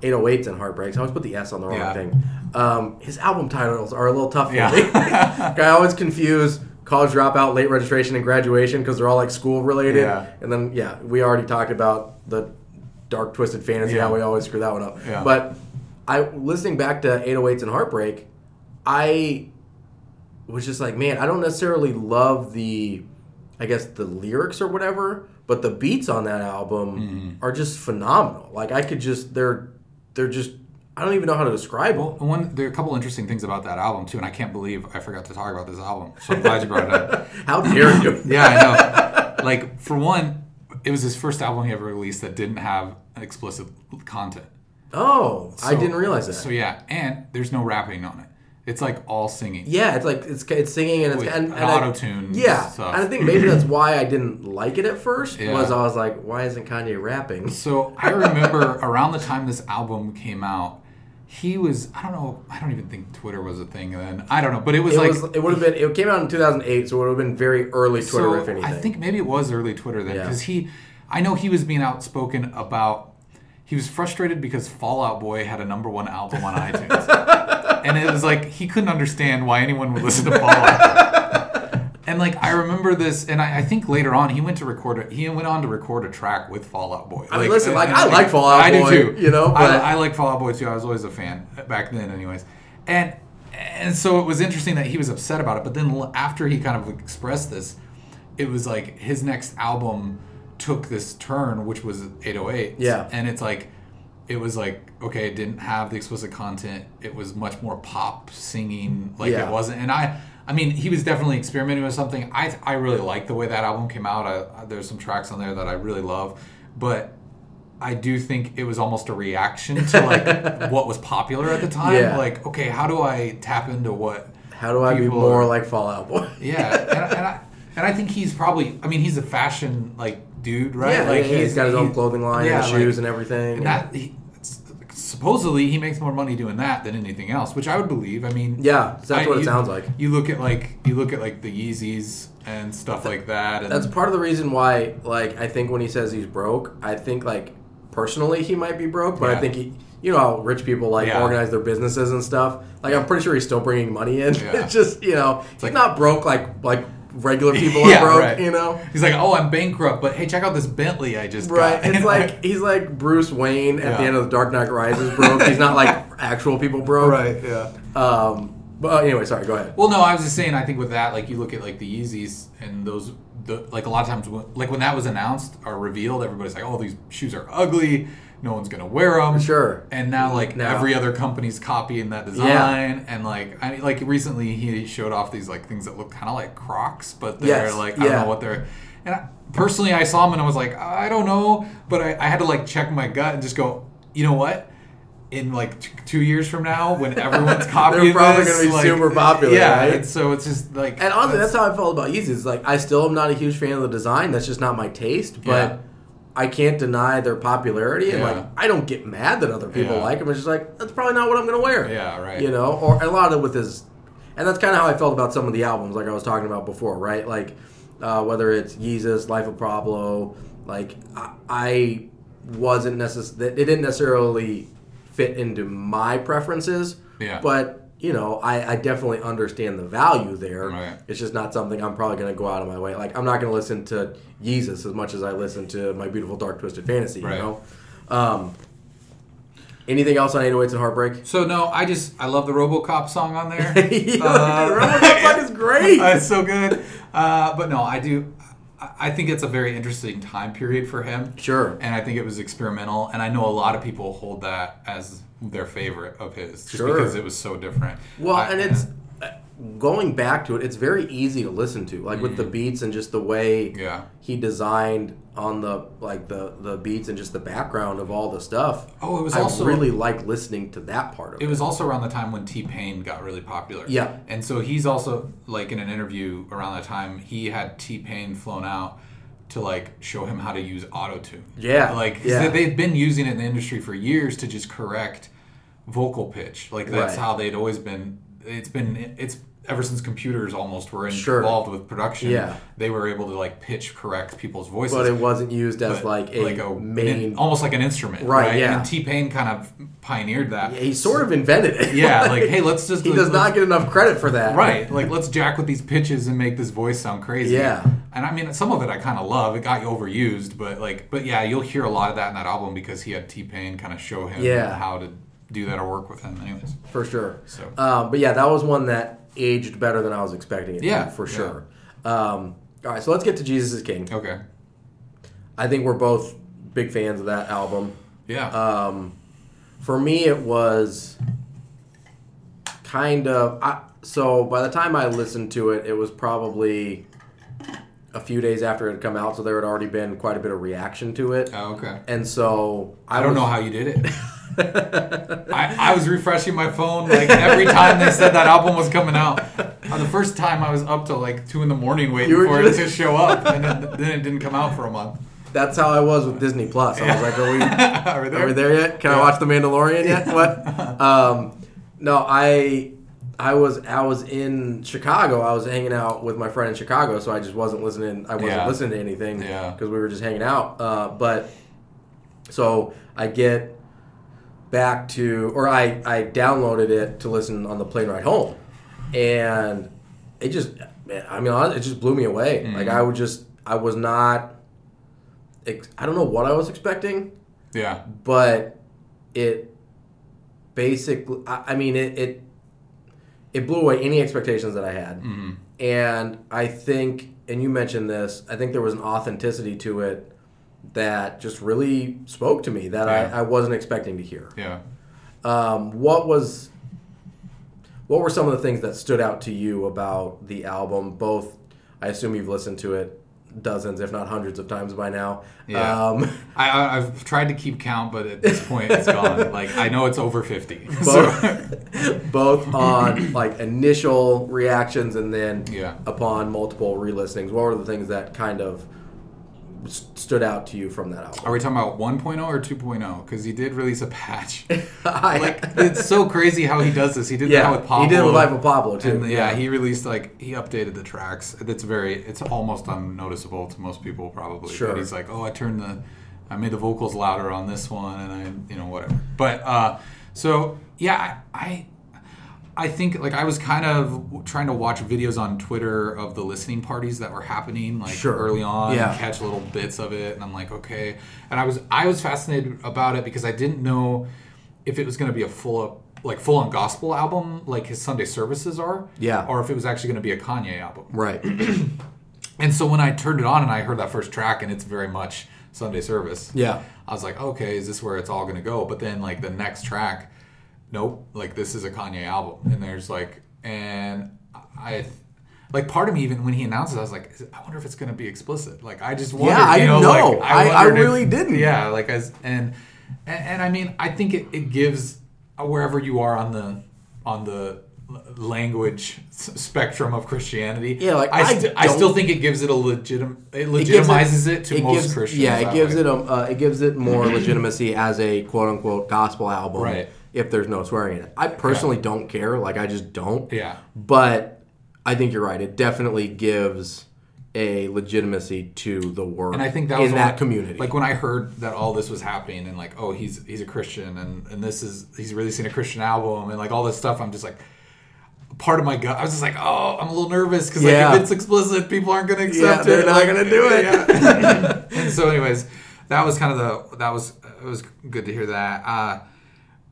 808s and Heartbreaks, I always put the S on the wrong Yeah. thing. Um, his album titles are a little tough for Yeah. me. I always confuse college dropout, late registration, and graduation because they're all like school related. Yeah. And then yeah, we already talked about the dark twisted fantasy Yeah. how we always screw that one up. Yeah. But I listening back to 808s and Heartbreak, I was just like, man, I don't necessarily love the I guess the lyrics or whatever, but the beats on that album Mm-hmm. are just phenomenal. Like I could just they're they're just I don't even know how to describe Well, them. one there are a couple interesting things about that album too, and I can't believe I forgot to talk about this album. So I'm glad you brought it up. How dare you? Yeah, I know. Like for one, it was his first album he ever released that didn't have explicit content. Oh, I didn't realize that. So yeah, and there's no rapping on it. It's like all singing. Yeah, it's like it's it's singing and it's and, and auto-tune Yeah, stuff. and I think maybe that's why I didn't like it at first. Yeah. Was I was like, why isn't Kanye rapping? So I remember around the time this album came out, he was I don't know I don't even think Twitter was a thing then. I don't know, but it was It like was it would have been it came out in 2008, so it would have been very early Twitter so if anything. I think maybe it was early Twitter then Yeah. because he, I know he was being outspoken about. He was frustrated because Fall Out Boy had a number one album on iTunes, and it was like he couldn't understand why anyone would listen to Fallout. And like I remember this, and I, I think later on he went to record it. He went on to record a track with Fall Out Boy. I mean, listen, like, and- I like Fall Out I Boy, do too. you know, I, but- I like Fall Out Boy too. I was always a fan back then, anyways. And and so it was interesting that he was upset about it. But then after he kind of expressed this, it was like his next album took this turn, which was 808. Yeah. And it's like it was like okay, it didn't have the explicit content. It was much more pop singing, like Yeah. it wasn't. And I. I mean, he was definitely experimenting with something. I, I really like the way that album came out. I, I- there's some tracks on there that I really love, but I do think it was almost a reaction to like what was popular at the time. Yeah. Like, okay, how do I tap into what? How do I be more are- like Fall Out Boy? Yeah, and, and I and I think he's probably. I mean, he's a fashion like dude, right? Yeah, like yeah, he's got his own clothing line yeah, and shoes like- and everything. And that he, supposedly he makes more money doing that than anything else, which I would believe. I mean, yeah, that's I- what it you- sounds like. You look at like you look at like the Yeezys and stuff like that. And That's part of the reason why, like, I think when he says he's broke, I think like personally he might be broke, but I think he, you know, how rich people like Yeah. organize their businesses and stuff. Like, I'm pretty sure he's still bringing money in. Yeah. it's just you know, he's like- not broke like like regular people Yeah, are broke. right. You know. He's like, oh, I'm bankrupt, but hey, check out this Bentley I just Right, got. it's like he's like Bruce Wayne at the end of the Dark Knight Rises broke. He's not like actual people broke. Right, yeah. Um, but anyway, sorry. Go ahead. Well, no, I was just saying. I think with that, like you look at like the Yeezys and those, the like a lot of times, when, like when that was announced or revealed, everybody's like, "Oh, these shoes are ugly. No one's gonna wear them." Sure. And now, like every other company's copying that design, yeah. and like I mean, like recently he showed off these like things that look kind of like Crocs, but they're Yes, like I don't know what they're. And I, personally, I saw them and I was like, I don't know, but I, I had to like check my gut and just go, you know what? in like t- two years from now when everyone's copying probably this, gonna be like, super popular, Yeah, right? and so it's just like And honestly, that's how I felt about Yeezys. Like, I still am not a huge fan of the design. That's just not my taste. But Yeah. I can't deny their popularity. And Yeah. like, I don't get mad that other people Yeah. like them. It's just like that's probably not what I'm going to wear. Yeah, right. You know, or a lot of it with his, and that's kind of how I felt about some of the albums, like I was talking about before, right? Like, uh, whether it's Yeezus, Life of Pablo, like I, I wasn't necessarily. It didn't necessarily fit into my preferences. Yeah. But you know, I, I definitely understand the value there. Right. It's just not something I'm probably going to go out of my way. Like I'm not going to listen to Yeezus as much as I listen to My Beautiful Dark Twisted Fantasy. Right. You know. Um, anything else on 808s and Heartbreak? So no, I just I love the RoboCop song on there. Yo, Uh, the RoboCop song is great. Uh, it's so good. Uh, but no, I do. I think it's a very interesting time period for him. Sure. And I think it was experimental, and I know a lot of people hold that as their favorite of his, just Sure. because it was so different. Well, I- and it's uh, going back to it. It's very easy to listen to, like with the beats and just the way. Yeah. he designed on the like the the beats and just the background of all the stuff. Oh, it was I also- really like listening to that part of it. It was also around the time when T Pain got really popular. Yeah. And so he's also like in an interview around that time, he had T Pain flown out to like show him how to use auto tune. Yeah, like yeah. they, they'd been using it in the industry for years to just correct vocal pitch. Like that's Right. how they'd always been. It's been it's ever since computers almost were in- Sure. involved with production. Yeah. They were able to like pitch correct people's voices. but it wasn't used as but like a, an main. in- almost like an instrument, Right, right? yeah. And T Pain kind of pioneered that. he sort of invented it. Yeah, like hey, let's just he does not get enough credit for that. right. Like let's jack with these pitches and make this voice sound crazy. Yeah. and I mean some of it I kind of love. It got overused, but like, but yeah, you'll hear a lot of that in that album because he had T Pain kind of show him Yeah. how to do that or work with him. Anyways, for sure. So- um, but yeah, that was one that aged better than I was expecting it Yeah, to, for yeah. sure. Um, all right, so let's get to Jesus is King. okay, I think we're both big fans of that album. yeah, Um, for me, it was kind of. I, so by the time I listened to it, it was probably a few days after it had come out, so there had already been quite a bit of reaction to it. oh, okay. And so I don't was- know how you did it. I, I was refreshing my phone like every time they said that album was coming out. Uh, the first time I was up till like two in the morning waiting for just- it to show up, and then, then it didn't come out for a month. That's how I was with Disney Plus. I was like, "Are we, Are we there? are we there yet? Can I watch The Mandalorian yet? What?" Um, no, I, I was I was in Chicago. I was hanging out with my friend in Chicago, so I just wasn't listening. I wasn't Yeah. listening to anything Yeah. because we were just hanging out. Uh, but so I get back to, or I I downloaded it to listen on the plane ride home, and it just, I mean, it just blew me away. Mm-hmm. Like I would just, I was not. I don't know what I was expecting, Yeah. but it basically, I, I mean, it, it it blew away any expectations that I had, Mm-hmm. and I think, and you mentioned this, I think there was an authenticity to it that just really spoke to me that Yeah. I, I wasn't expecting to hear. Yeah. Um, what was what were some of the things that stood out to you about the album? Both, I assume you've listened to it dozens, if not hundreds, of times by now. Yeah. Um, I, I've tried to keep count, but at this point it's gone. Like I know it's over fifty. So, both, both on like initial reactions and then Yeah. upon multiple re-listenings. What were the things that kind of stood out to you from that album? are we talking about 1.0 or 2.0? Because he did release a patch. Like it's so crazy how he does this. He did yeah, that with Pablo. he did it with Life of Pablo too. And yeah, he released like he updated the tracks. It's very it's almost unnoticeable to most people probably. Sure. But he's like, oh, I turned the I made the vocals louder on this one, and I you know whatever. But uh, so yeah, I. I I think like I was kind of trying to watch videos on Twitter of the listening parties that were happening like Sure. early on Yeah. and catch little bits of it and I'm like okay and I was I was fascinated about it because I didn't know if it was going to be a full up like full on gospel album like his Sunday services are Yeah. or if it was actually going to be a Kanye album right. and so when I turned it on and I heard that first track and it's very much Sunday service Yeah. I was like, okay, is this where it's all gonna go? But then like the next track, nope, like this is a Kanye album, and there's like, and I, like part of me even when he announced it, I was like, I wonder if it's gonna be explicit. Like I just wondered, Yeah, I you know, know. like, I- I if- really didn't. Yeah, like as and, and and I mean, I think it, it gives uh, wherever you are on the on the language spectrum of Christianity. Yeah, like, I, I st- I still think it gives it a legitim it It legitimizes it, to most gives, Christians. Yeah, it gives way. it a uh, it gives it more legitimacy as a quote unquote gospel album. Right. If there's no swearing in it, I personally don't care. Like I just don't. Yeah. But I think you're right. It definitely gives a legitimacy to the word and I think that was in that community. Like when I heard that all this was happening, and like, oh, he's he's a Christian, and and this is he's releasing a Christian album, and like all this stuff. I'm just like, part of my gut. I was just like, oh, I'm a little nervous because Yeah. like if it's explicit, people aren't going to accept Yeah, it. they're not Like, gonna do it. Yeah. and so, anyways, that was kind of the that was it was good to hear that. Uh,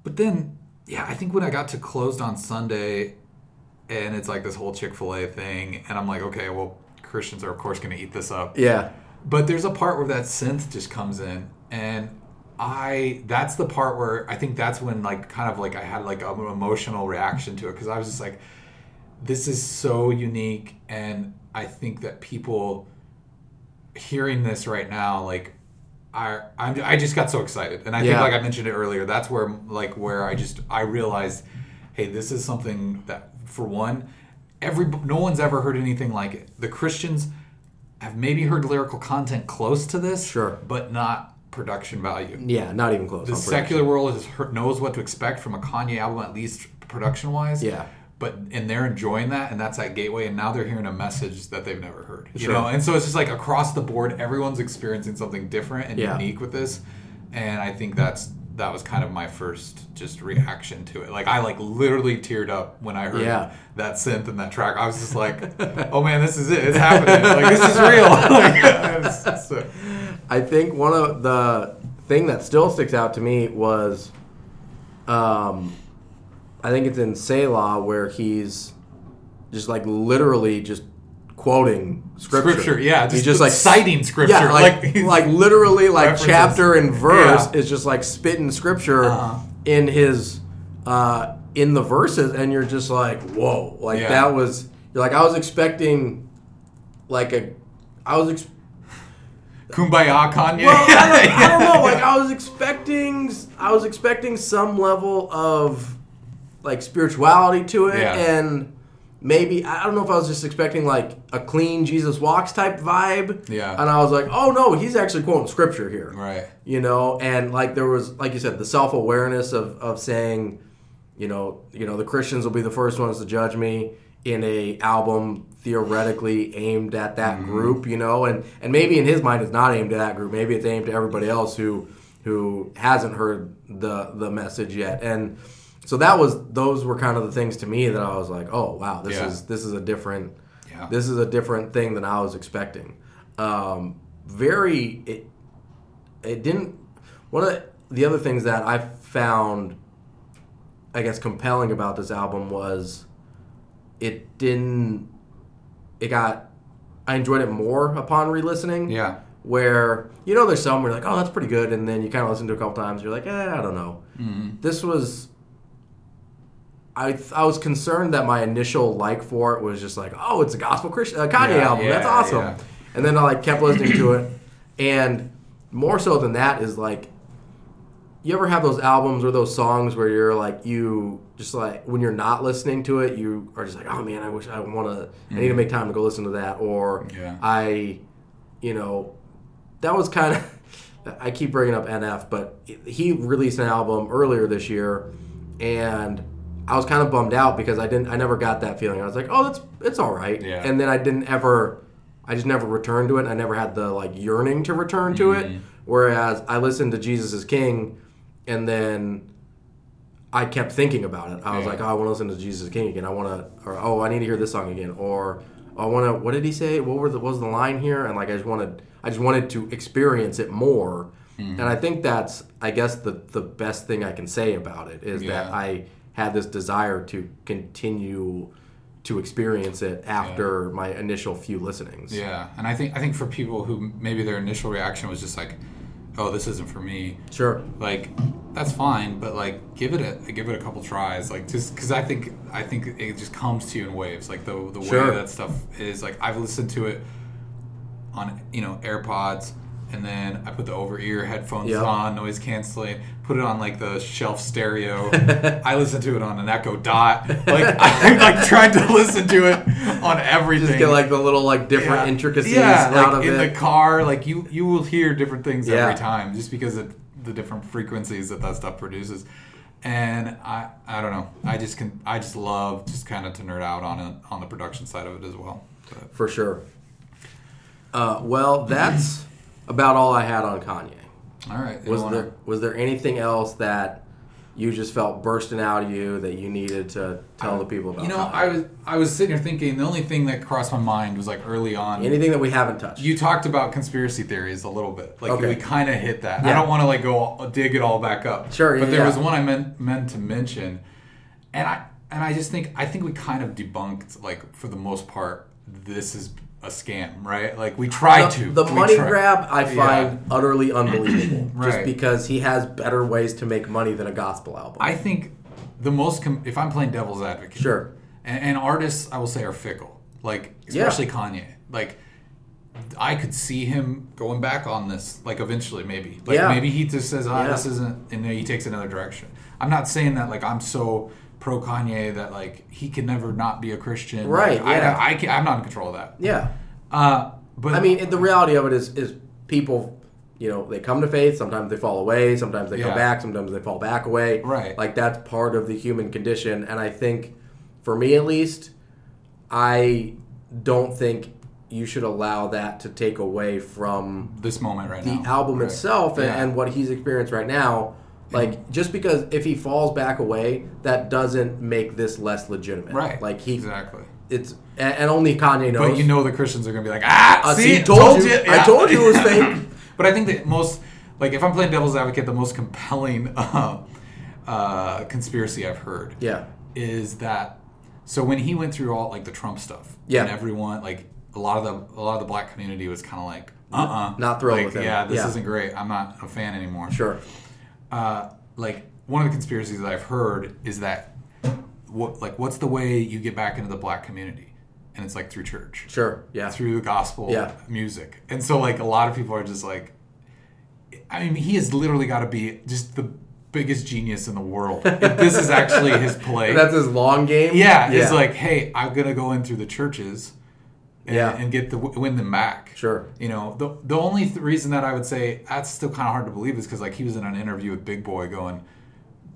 but then, yeah, I think when I got to closed on Sunday, and it's like this whole Chick Fil A thing, and I'm like, okay, well, Christians are of course going to eat this up. yeah. But there's a part where that synth just comes in, and I that's the part where I think that's when like kind of like I had like an emotional reaction to it because I was just like, this is so unique, and I think that people hearing this right now like. I, I'm, I just got so excited, and I think, like I mentioned it earlier, that's where, like, where I just I realized, hey, this is something that, for one, every no one's ever heard anything like it. The Christians have maybe heard lyrical content close to this, Sure. but not production value. Yeah, not even close. The secular world has heard, knows what to expect from a Kanye album, at least production wise. Yeah. But and they're enjoying that, and that's that gateway. And now they're hearing a message that they've never heard. You Sure. know, and so it's just like across the board, everyone's experiencing something different and Yeah. unique with this. And I think that's that was kind of my first just reaction to it. Like I like literally teared up when I heard Yeah. that synth and that track. I was just like, "Oh man, this is it! It's happening! Like this is real!" like, so- I think one of the thing that still sticks out to me was, um, I think it's in Selah where he's just like literally just quoting scripture. Scripture, yeah, he's just just like citing scripture, Yeah, like like- like, literally like References. chapter and verse Yeah. is just like spitting scripture Uh-huh. in his uh, in the verses, and you're just like, whoa, like Yeah. that was you're like I was expecting like a I was. Ex- Kumbaya, Kanye. well, I don't, I don't know. Like I was expecting, I was expecting some level of like spirituality to it, Yeah. and maybe I don't know if I was just expecting like a clean Jesus walks type vibe. Yeah. And I was like, oh no, he's actually quoting scripture here. Right. You know, and like there was, like you said, the self awareness of of saying, you know, you know, the Christians will be the first ones to judge me in a album theoretically aimed at that Mm-hmm. group, you know, and and maybe in his mind it's not aimed at that group. Maybe it's aimed to everybody else who who hasn't heard the the message yet. And so that was those were kind of the things to me that I was like, oh wow, this Yeah. is this is a different Yeah. this is a different thing than I was expecting. Um, very it it didn't one of the other things that I found I guess compelling about this album was it didn't it got I enjoyed it more upon re-listening. Yeah. Where you know there's some where you're like, oh that's pretty good, and then you kind of listen to it a couple times, you're like, eh, I don't know. This was. I, I was concerned that my initial like for it was just like, oh, it's a gospel Christian uh, Kanye Yeah, album. That's awesome. yeah. And then I like kept listening to it, and more so than that is like, you ever have those albums or those songs where you're like you just like when you're not listening to it, you are just like, oh man, I wish I want to. I need to make time to go listen to that, or Yeah. I, you know, that was kind of. I keep bringing up NF, but he released an album earlier this year, and I was kind of bummed out because I didn't. I never got that feeling. I was like, oh, that's it's all right, Yeah. and then I didn't ever. I just never returned to it. I never had the like yearning to return to Mm-hmm. it. Whereas I listened to Jesus is King, and then I kept thinking about it. I was Yeah. like, oh, I want to listen to Jesus is King again. I want to, or oh, I need to hear this song again, or oh, I want to. What did he say? What were the, what was the line here? And like, I just wanted, I just wanted to experience it more. Mm-hmm. And I think that's, I guess, the the best thing I can say about it is that I had this desire to continue to experience it after my initial few listenings. Yeah, and I think I think for people who maybe their initial reaction was just like, "Oh, this isn't for me," Sure. like that's fine, but like give it a give it a couple tries, like just because I think I think it just comes to you in waves, like the the Sure. way that stuff is. Like I've listened to it on you know AirPods, and then I put the over ear headphones Yep. on, noise canceling, put it on like the shelf stereo. I listened to it on an Echo Dot. Like I like tried to listen to it on everything. Just get like the little like different Yeah. intricacies yeah, out like of in it. In the car, like you you will hear different things Yeah. every time just because of the different frequencies that that stuff produces. And I I don't know. I just can I just love just kind of to nerd out on it on the production side of it as well. But, for sure. Uh, well, that's about all I had on Kanye. All right. Was you wanna- there was there anything else that you just felt bursting out of you that you needed to tell the people about? You know, Kanye? I was I was sitting here thinking the only thing that crossed my mind was like early on. anything that we haven't touched. You talked about conspiracy theories a little bit. Like Okay. we kind of hit that. I don't want to like go dig it all back up. Sure, But yeah, there yeah. was one I meant meant to mention, and I and I just think I think we kind of debunked like for the most part this is a scam, right? Like we tried the, to. the We money tried- grab I Yeah. find utterly unbelievable. right. Just because he has better ways to make money than a gospel album. I think the most com- if I'm playing devil's advocate, Sure. and, and artists I will say are fickle, like Yeah. especially Kanye, like. I could see him going back on this, like eventually, maybe. Like Yeah. maybe he just says, "Ah, Yeah. this isn't," and then he takes another direction. I'm not saying that like I'm so pro Kanye that like he can never not be a Christian. Right, Like, yeah. I, I can, I'm not in control of that. yeah. Uh, but I mean, the reality of it is, is people, you know, they come to faith. Sometimes they fall away. Sometimes they Yeah. come back. Sometimes they fall back away. Right. Like that's part of the human condition. And I think, for me at least, I don't think you should allow that to take away from this moment right now. the now, album Right. itself and, Yeah. and what he's experienced right now. Like just because if he falls back away, that doesn't make this less legitimate. right? Like he, exactly. it's and, only Kanye knows. But you know the Christians are gonna be like, ah, Uh, see, see, told you. I told you it was fake. but I think that most, like, if I'm playing devil's advocate, the most compelling uh, uh, conspiracy I've heard yeah. is that. So when he went through all like the Trump stuff, Yeah. and everyone like a lot of the a lot of the black community was kind of like, uh, uh Not thrilled like, with him. Yeah, this Yeah. isn't great. I'm not a fan anymore. Sure. Uh, like one of the conspiracies that I've heard is that what like what's the way you get back into the black community, and it's like through church, Sure. Yeah. through the gospel Yeah. music, and so like a lot of people are just like, I mean, he has literally got to be just the biggest genius in the world if this is actually his play. That's his long game. yeah, it's like, hey, I'm gonna go in through the churches. And, Yeah. and get the win them back. Sure. You know, the the only th- reason that I would say that's still kind of hard to believe is because like he was in an interview with Big Boy going,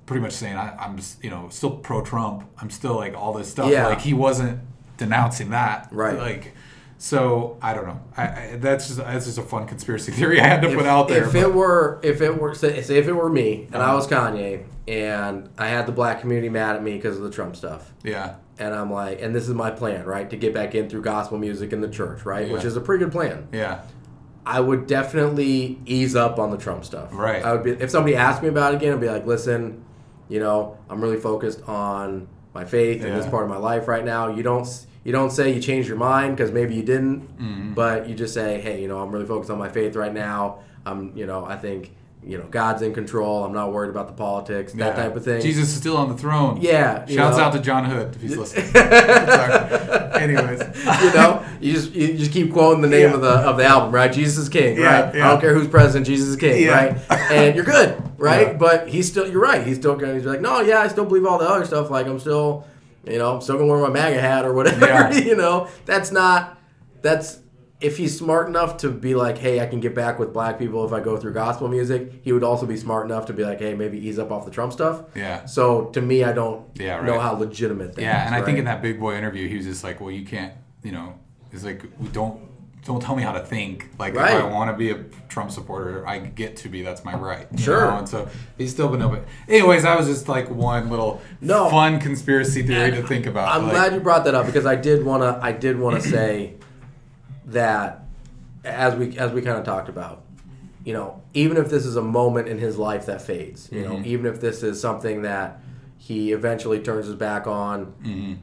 pretty much saying I, I'm just you know still pro Trump. I'm still like all this stuff. Yeah. Like he wasn't denouncing that. Right. Like, so I don't know. I, I that's just that's just a fun conspiracy theory I had to put out there. If but- it were, if it were, say, say if it were me and I Uh-huh. was Kanye and I had the black community mad at me because of the Trump stuff, yeah. and I'm like, and this is my plan, right, to get back in through gospel music in the church, right, which is a pretty good plan. Yeah. I would definitely ease up on the Trump stuff. Right. I would be if somebody asked me about it again, I'd be like, listen, you know, I'm really focused on my faith and this part of my life right now. You don't you don't say you changed your mind because maybe you didn't, Mm-hmm. but you just say, hey, you know, I'm really focused on my faith right now. I'm, you know, I think you know God's in control. I'm not worried about the politics, that type of thing. Jesus is still on the throne. Yeah. Shouts know. out to John Hood if he's listening. Anyways. you know, you just you just keep quoting the name Yeah. of the of the album, right? Jesus is King, Yeah, right? yeah. I don't care who's president, Jesus is King, Yeah. right? And you're good, right? Yeah. But he's still, you're right. He's still gonna he's like, no, yeah, I still believe all the other stuff. Like I'm still, you know, I'm still gonna wear my MAGA hat or whatever. Yeah. you know, that's not that's. If he's smart enough to be like, hey, I can get back with black people if I go through gospel music, he would also be smart enough to be like, hey, maybe ease up off the Trump stuff. Yeah. So to me, I don't Yeah, know how legitimate that Yeah, is, and I think in that big boy interview, he was just like, "Well, you can't, you know, it's like don't don't tell me how to think. Like Right. if I want to be a Trump supporter, I get to be. That's my right. Sure. know? And so he's still been open. Anyways, that was just like one little No. fun conspiracy theory to think about. I'm Like, glad you brought that up because I did want to. I did want to say that as we as we kind of talked about, you know, even if this is a moment in his life that fades, you know, mm-hmm. even if this is something that he eventually turns his back on, mm-hmm.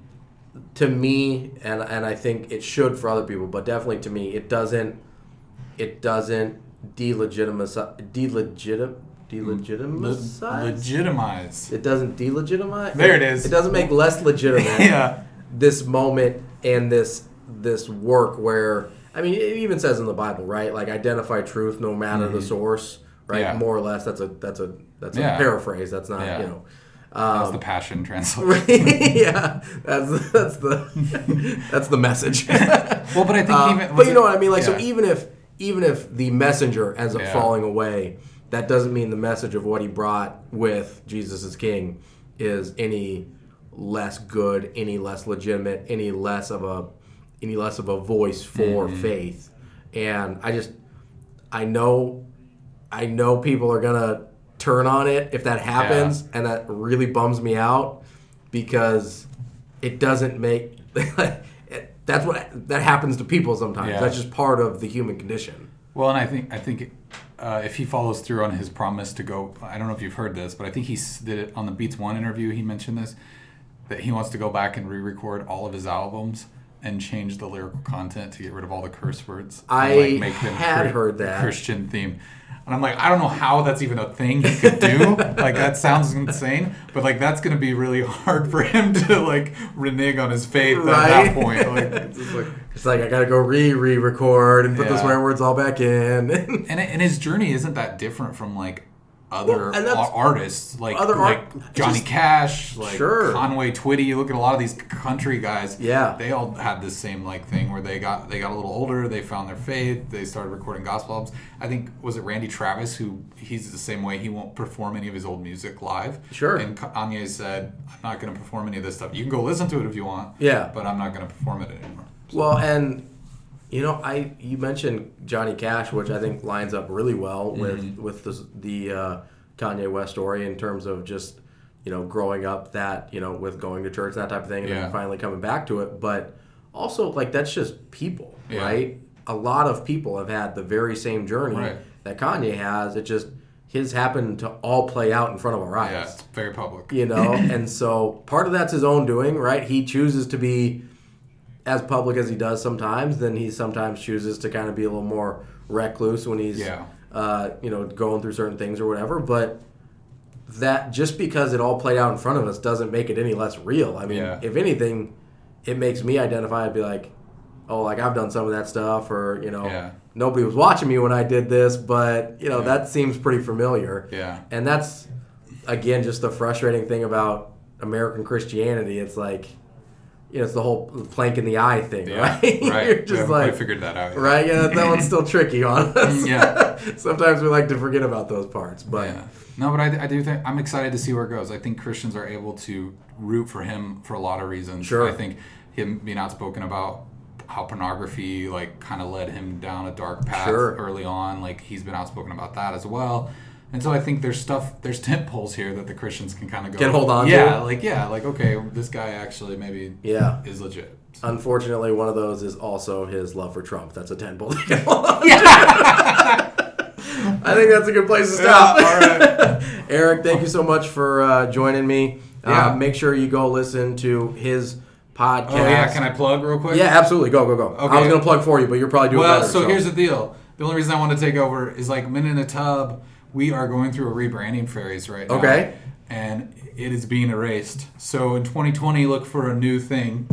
to me, and and I think it should for other people, but definitely to me, it doesn't. It doesn't delegitimize delegitim delegitimize. legitimize. It doesn't delegitimize. There it is. It doesn't make less legitimate yeah. this moment and this this work where I mean, it even says in the Bible, right? Like identify truth no matter the source, right? Mm-hmm. Yeah. More or less. That's a that's a that's a paraphrase. That's not Yeah. you know. That's Um, the passion translation. yeah, that's that's the that's the message. well, but I think even. but you it- know what I mean. Like so, even if even if the messenger ends up Yeah. falling away, that doesn't mean the message of what he brought with Jesus is King is any less good, any less legitimate, any less of a any less of a voice for Mm-hmm. faith. And I just I know I know people are gonna turn on it if that happens, and that really bums me out because it doesn't make. that's what that happens to people sometimes. Yeah. That's just part of the human condition. Well, and I think I think uh, if he follows through on his promise to go, I don't know if you've heard this, but I think he did it on the Beats One interview. He mentioned this that he wants to go back and re-record all of his albums and change the lyrical content to get rid of all the curse words. I and, had heard that. Christian theme. And I'm like, I don't know how that's even a thing he could do. like that sounds insane, but like that's gonna be really hard for him to like renege on his faith at that point. Like, it's just like It's like I gotta go re re record and put the Yeah. swear words all back in. and and his journey isn't that different from like other Well, artists like other like Johnny just- Cash, like Sure. Conway Twitty. You look at a lot of these country guys. Yeah. they all had this same like thing where they got they got a little older, they found their faith, they started recording gospel albums. I think was it Randy Travis who he's the same way. He won't perform any of his old music live. Sure. And Kanye said, "I'm not going to perform any of this stuff. You can go listen to it if you want. Yeah. but I'm not going to perform it anymore." Well, and you know, I you mentioned Johnny Cash, which I think lines up really well with Mm-hmm. with the, the uh, Kanye West story in terms of just you know growing up that you know with going to church that type of thing, and Yeah. then finally coming back to it. But also, like that's just people, Yeah. right? A lot of people have had the very same journey Right. that Kanye has. It just his happened to all play out in front of our eyes Yeah, it's very public. you know and so part of that's his own doing right he chooses to be as public as he does sometimes then he sometimes chooses to kind of be a little more recluse when he's Yeah. uh, you know going through certain things or whatever but that just because it all played out in front of us doesn't make it any less real i mean Yeah. if anything it makes me identify and be like oh like i've done some of that stuff or you know Yeah. nobody was watching me when i did this but you know Yeah. that seems pretty familiar Yeah. and that's again just the frustrating thing about American Christianity. It's like you know, it's the whole plank in the eye thing, Yeah, right? right. You're just haven't like quite figured that out. right, yeah, that one's still tricky on us. Mm, yeah. Sometimes we like to forget about those parts, but Yeah. No, but I, I do think I'm excited to see where it goes. I think Christians are able to root for him for a lot of reasons. Sure. I think him being outspoken about how pornography like kind of led him down a dark path Sure. early on. Like he's been outspoken about that as well. And so I think there's stuff, there's tent poles here that the Christians can kind of go. Can hold on to. Yeah, like yeah, like okay, this guy actually maybe yeah. is legit. Unfortunately, one of those is also his love for Trump. That's a ten pole. I think that's a good place to stop. Yeah, all right. Eric, thank you so much for uh, joining me. Yeah. Uh, make sure you go listen to his podcast. Oh yeah, can I plug real quick? Yeah, absolutely. Go, go, go. Okay. I was going to plug for you, but you're probably doing Well, better. so, here's the deal. The only reason I want to take over is like Men in a Tub. We are going through a rebranding phase right now. Okay. And it is being erased. So in 2020, look for a new thing.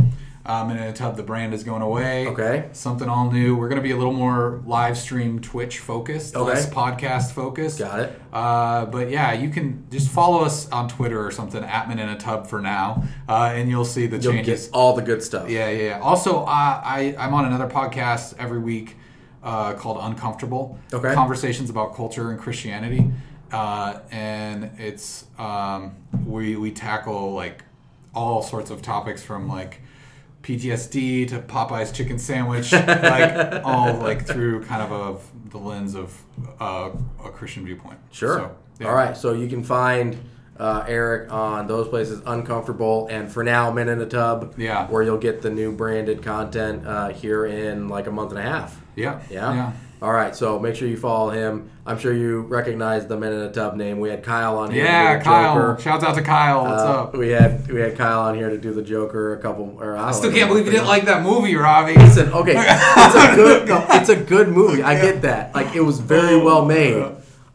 Um, in a Tub, the brand is going away. Okay. Something all new. We're going to be a little more live stream Twitch focused, Okay. less podcast focused. Got it. Uh, but yeah, you can just follow us on Twitter or something at Men in a Tub for now, uh, and you'll see the You'll changes. get all the good stuff. Yeah, yeah. yeah. Also, uh, I I'm on another podcast every week uh, called Uncomfortable. Okay. Conversations about culture and Christianity, uh, and it's um, we we tackle like all sorts of topics from like PTSD to Popeye's chicken sandwich, like all like through kind of a the lens of uh, a Christian viewpoint. Sure. So, yeah. All right. So you can find uh, Eric on those places, Uncomfortable, and for now, Men in a Tub. Yeah. Where you'll get the new branded content uh, here in like a month and a half. Yeah. Yeah. Yeah. All right. So make sure you follow him. I'm sure you recognize the Men in a Tub name. We had Kyle on here. Yeah, Kyle. Joker. Shouts out to Kyle. What's Uh, up? We had we had Kyle on here to do the Joker a couple. Or I, I still can't believe you didn't like that movie, Ravi. Listen, okay, it's a good, it's a good movie. I get that. Like it was very well made.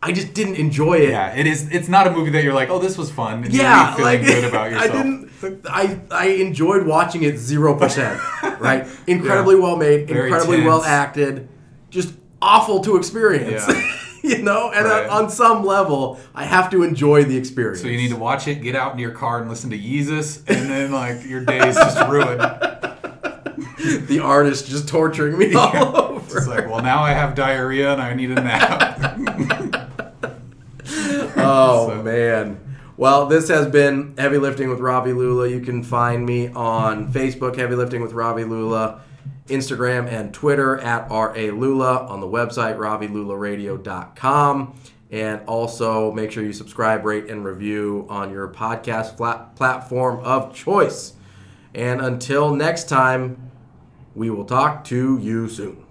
I just didn't enjoy it. Yeah, it is. It's not a movie that you're like, oh, this was fun. Yeah, feeling like good about yourself. I didn't. I I enjoyed watching it zero percent. right, incredibly well made, Very incredibly tense. well acted, just awful to experience. Yeah. you know, and Right. uh, on some level, I have to enjoy the experience. So you need to watch it, get out in your car and listen to Yeezus, and then like your day is just ruined. the artist just torturing me all over. It's like, well, now I have diarrhea and I need a nap. Oh So- man. Well, this has been Heavy Lifting with Ravi Lula. You can find me on Facebook, Heavy Lifting with Ravi Lula, Instagram and Twitter at RA Lula, on the website, ravilularadio.com. And also make sure you subscribe, rate, and review on your podcast flat platform of choice. And until next time, we will talk to you soon.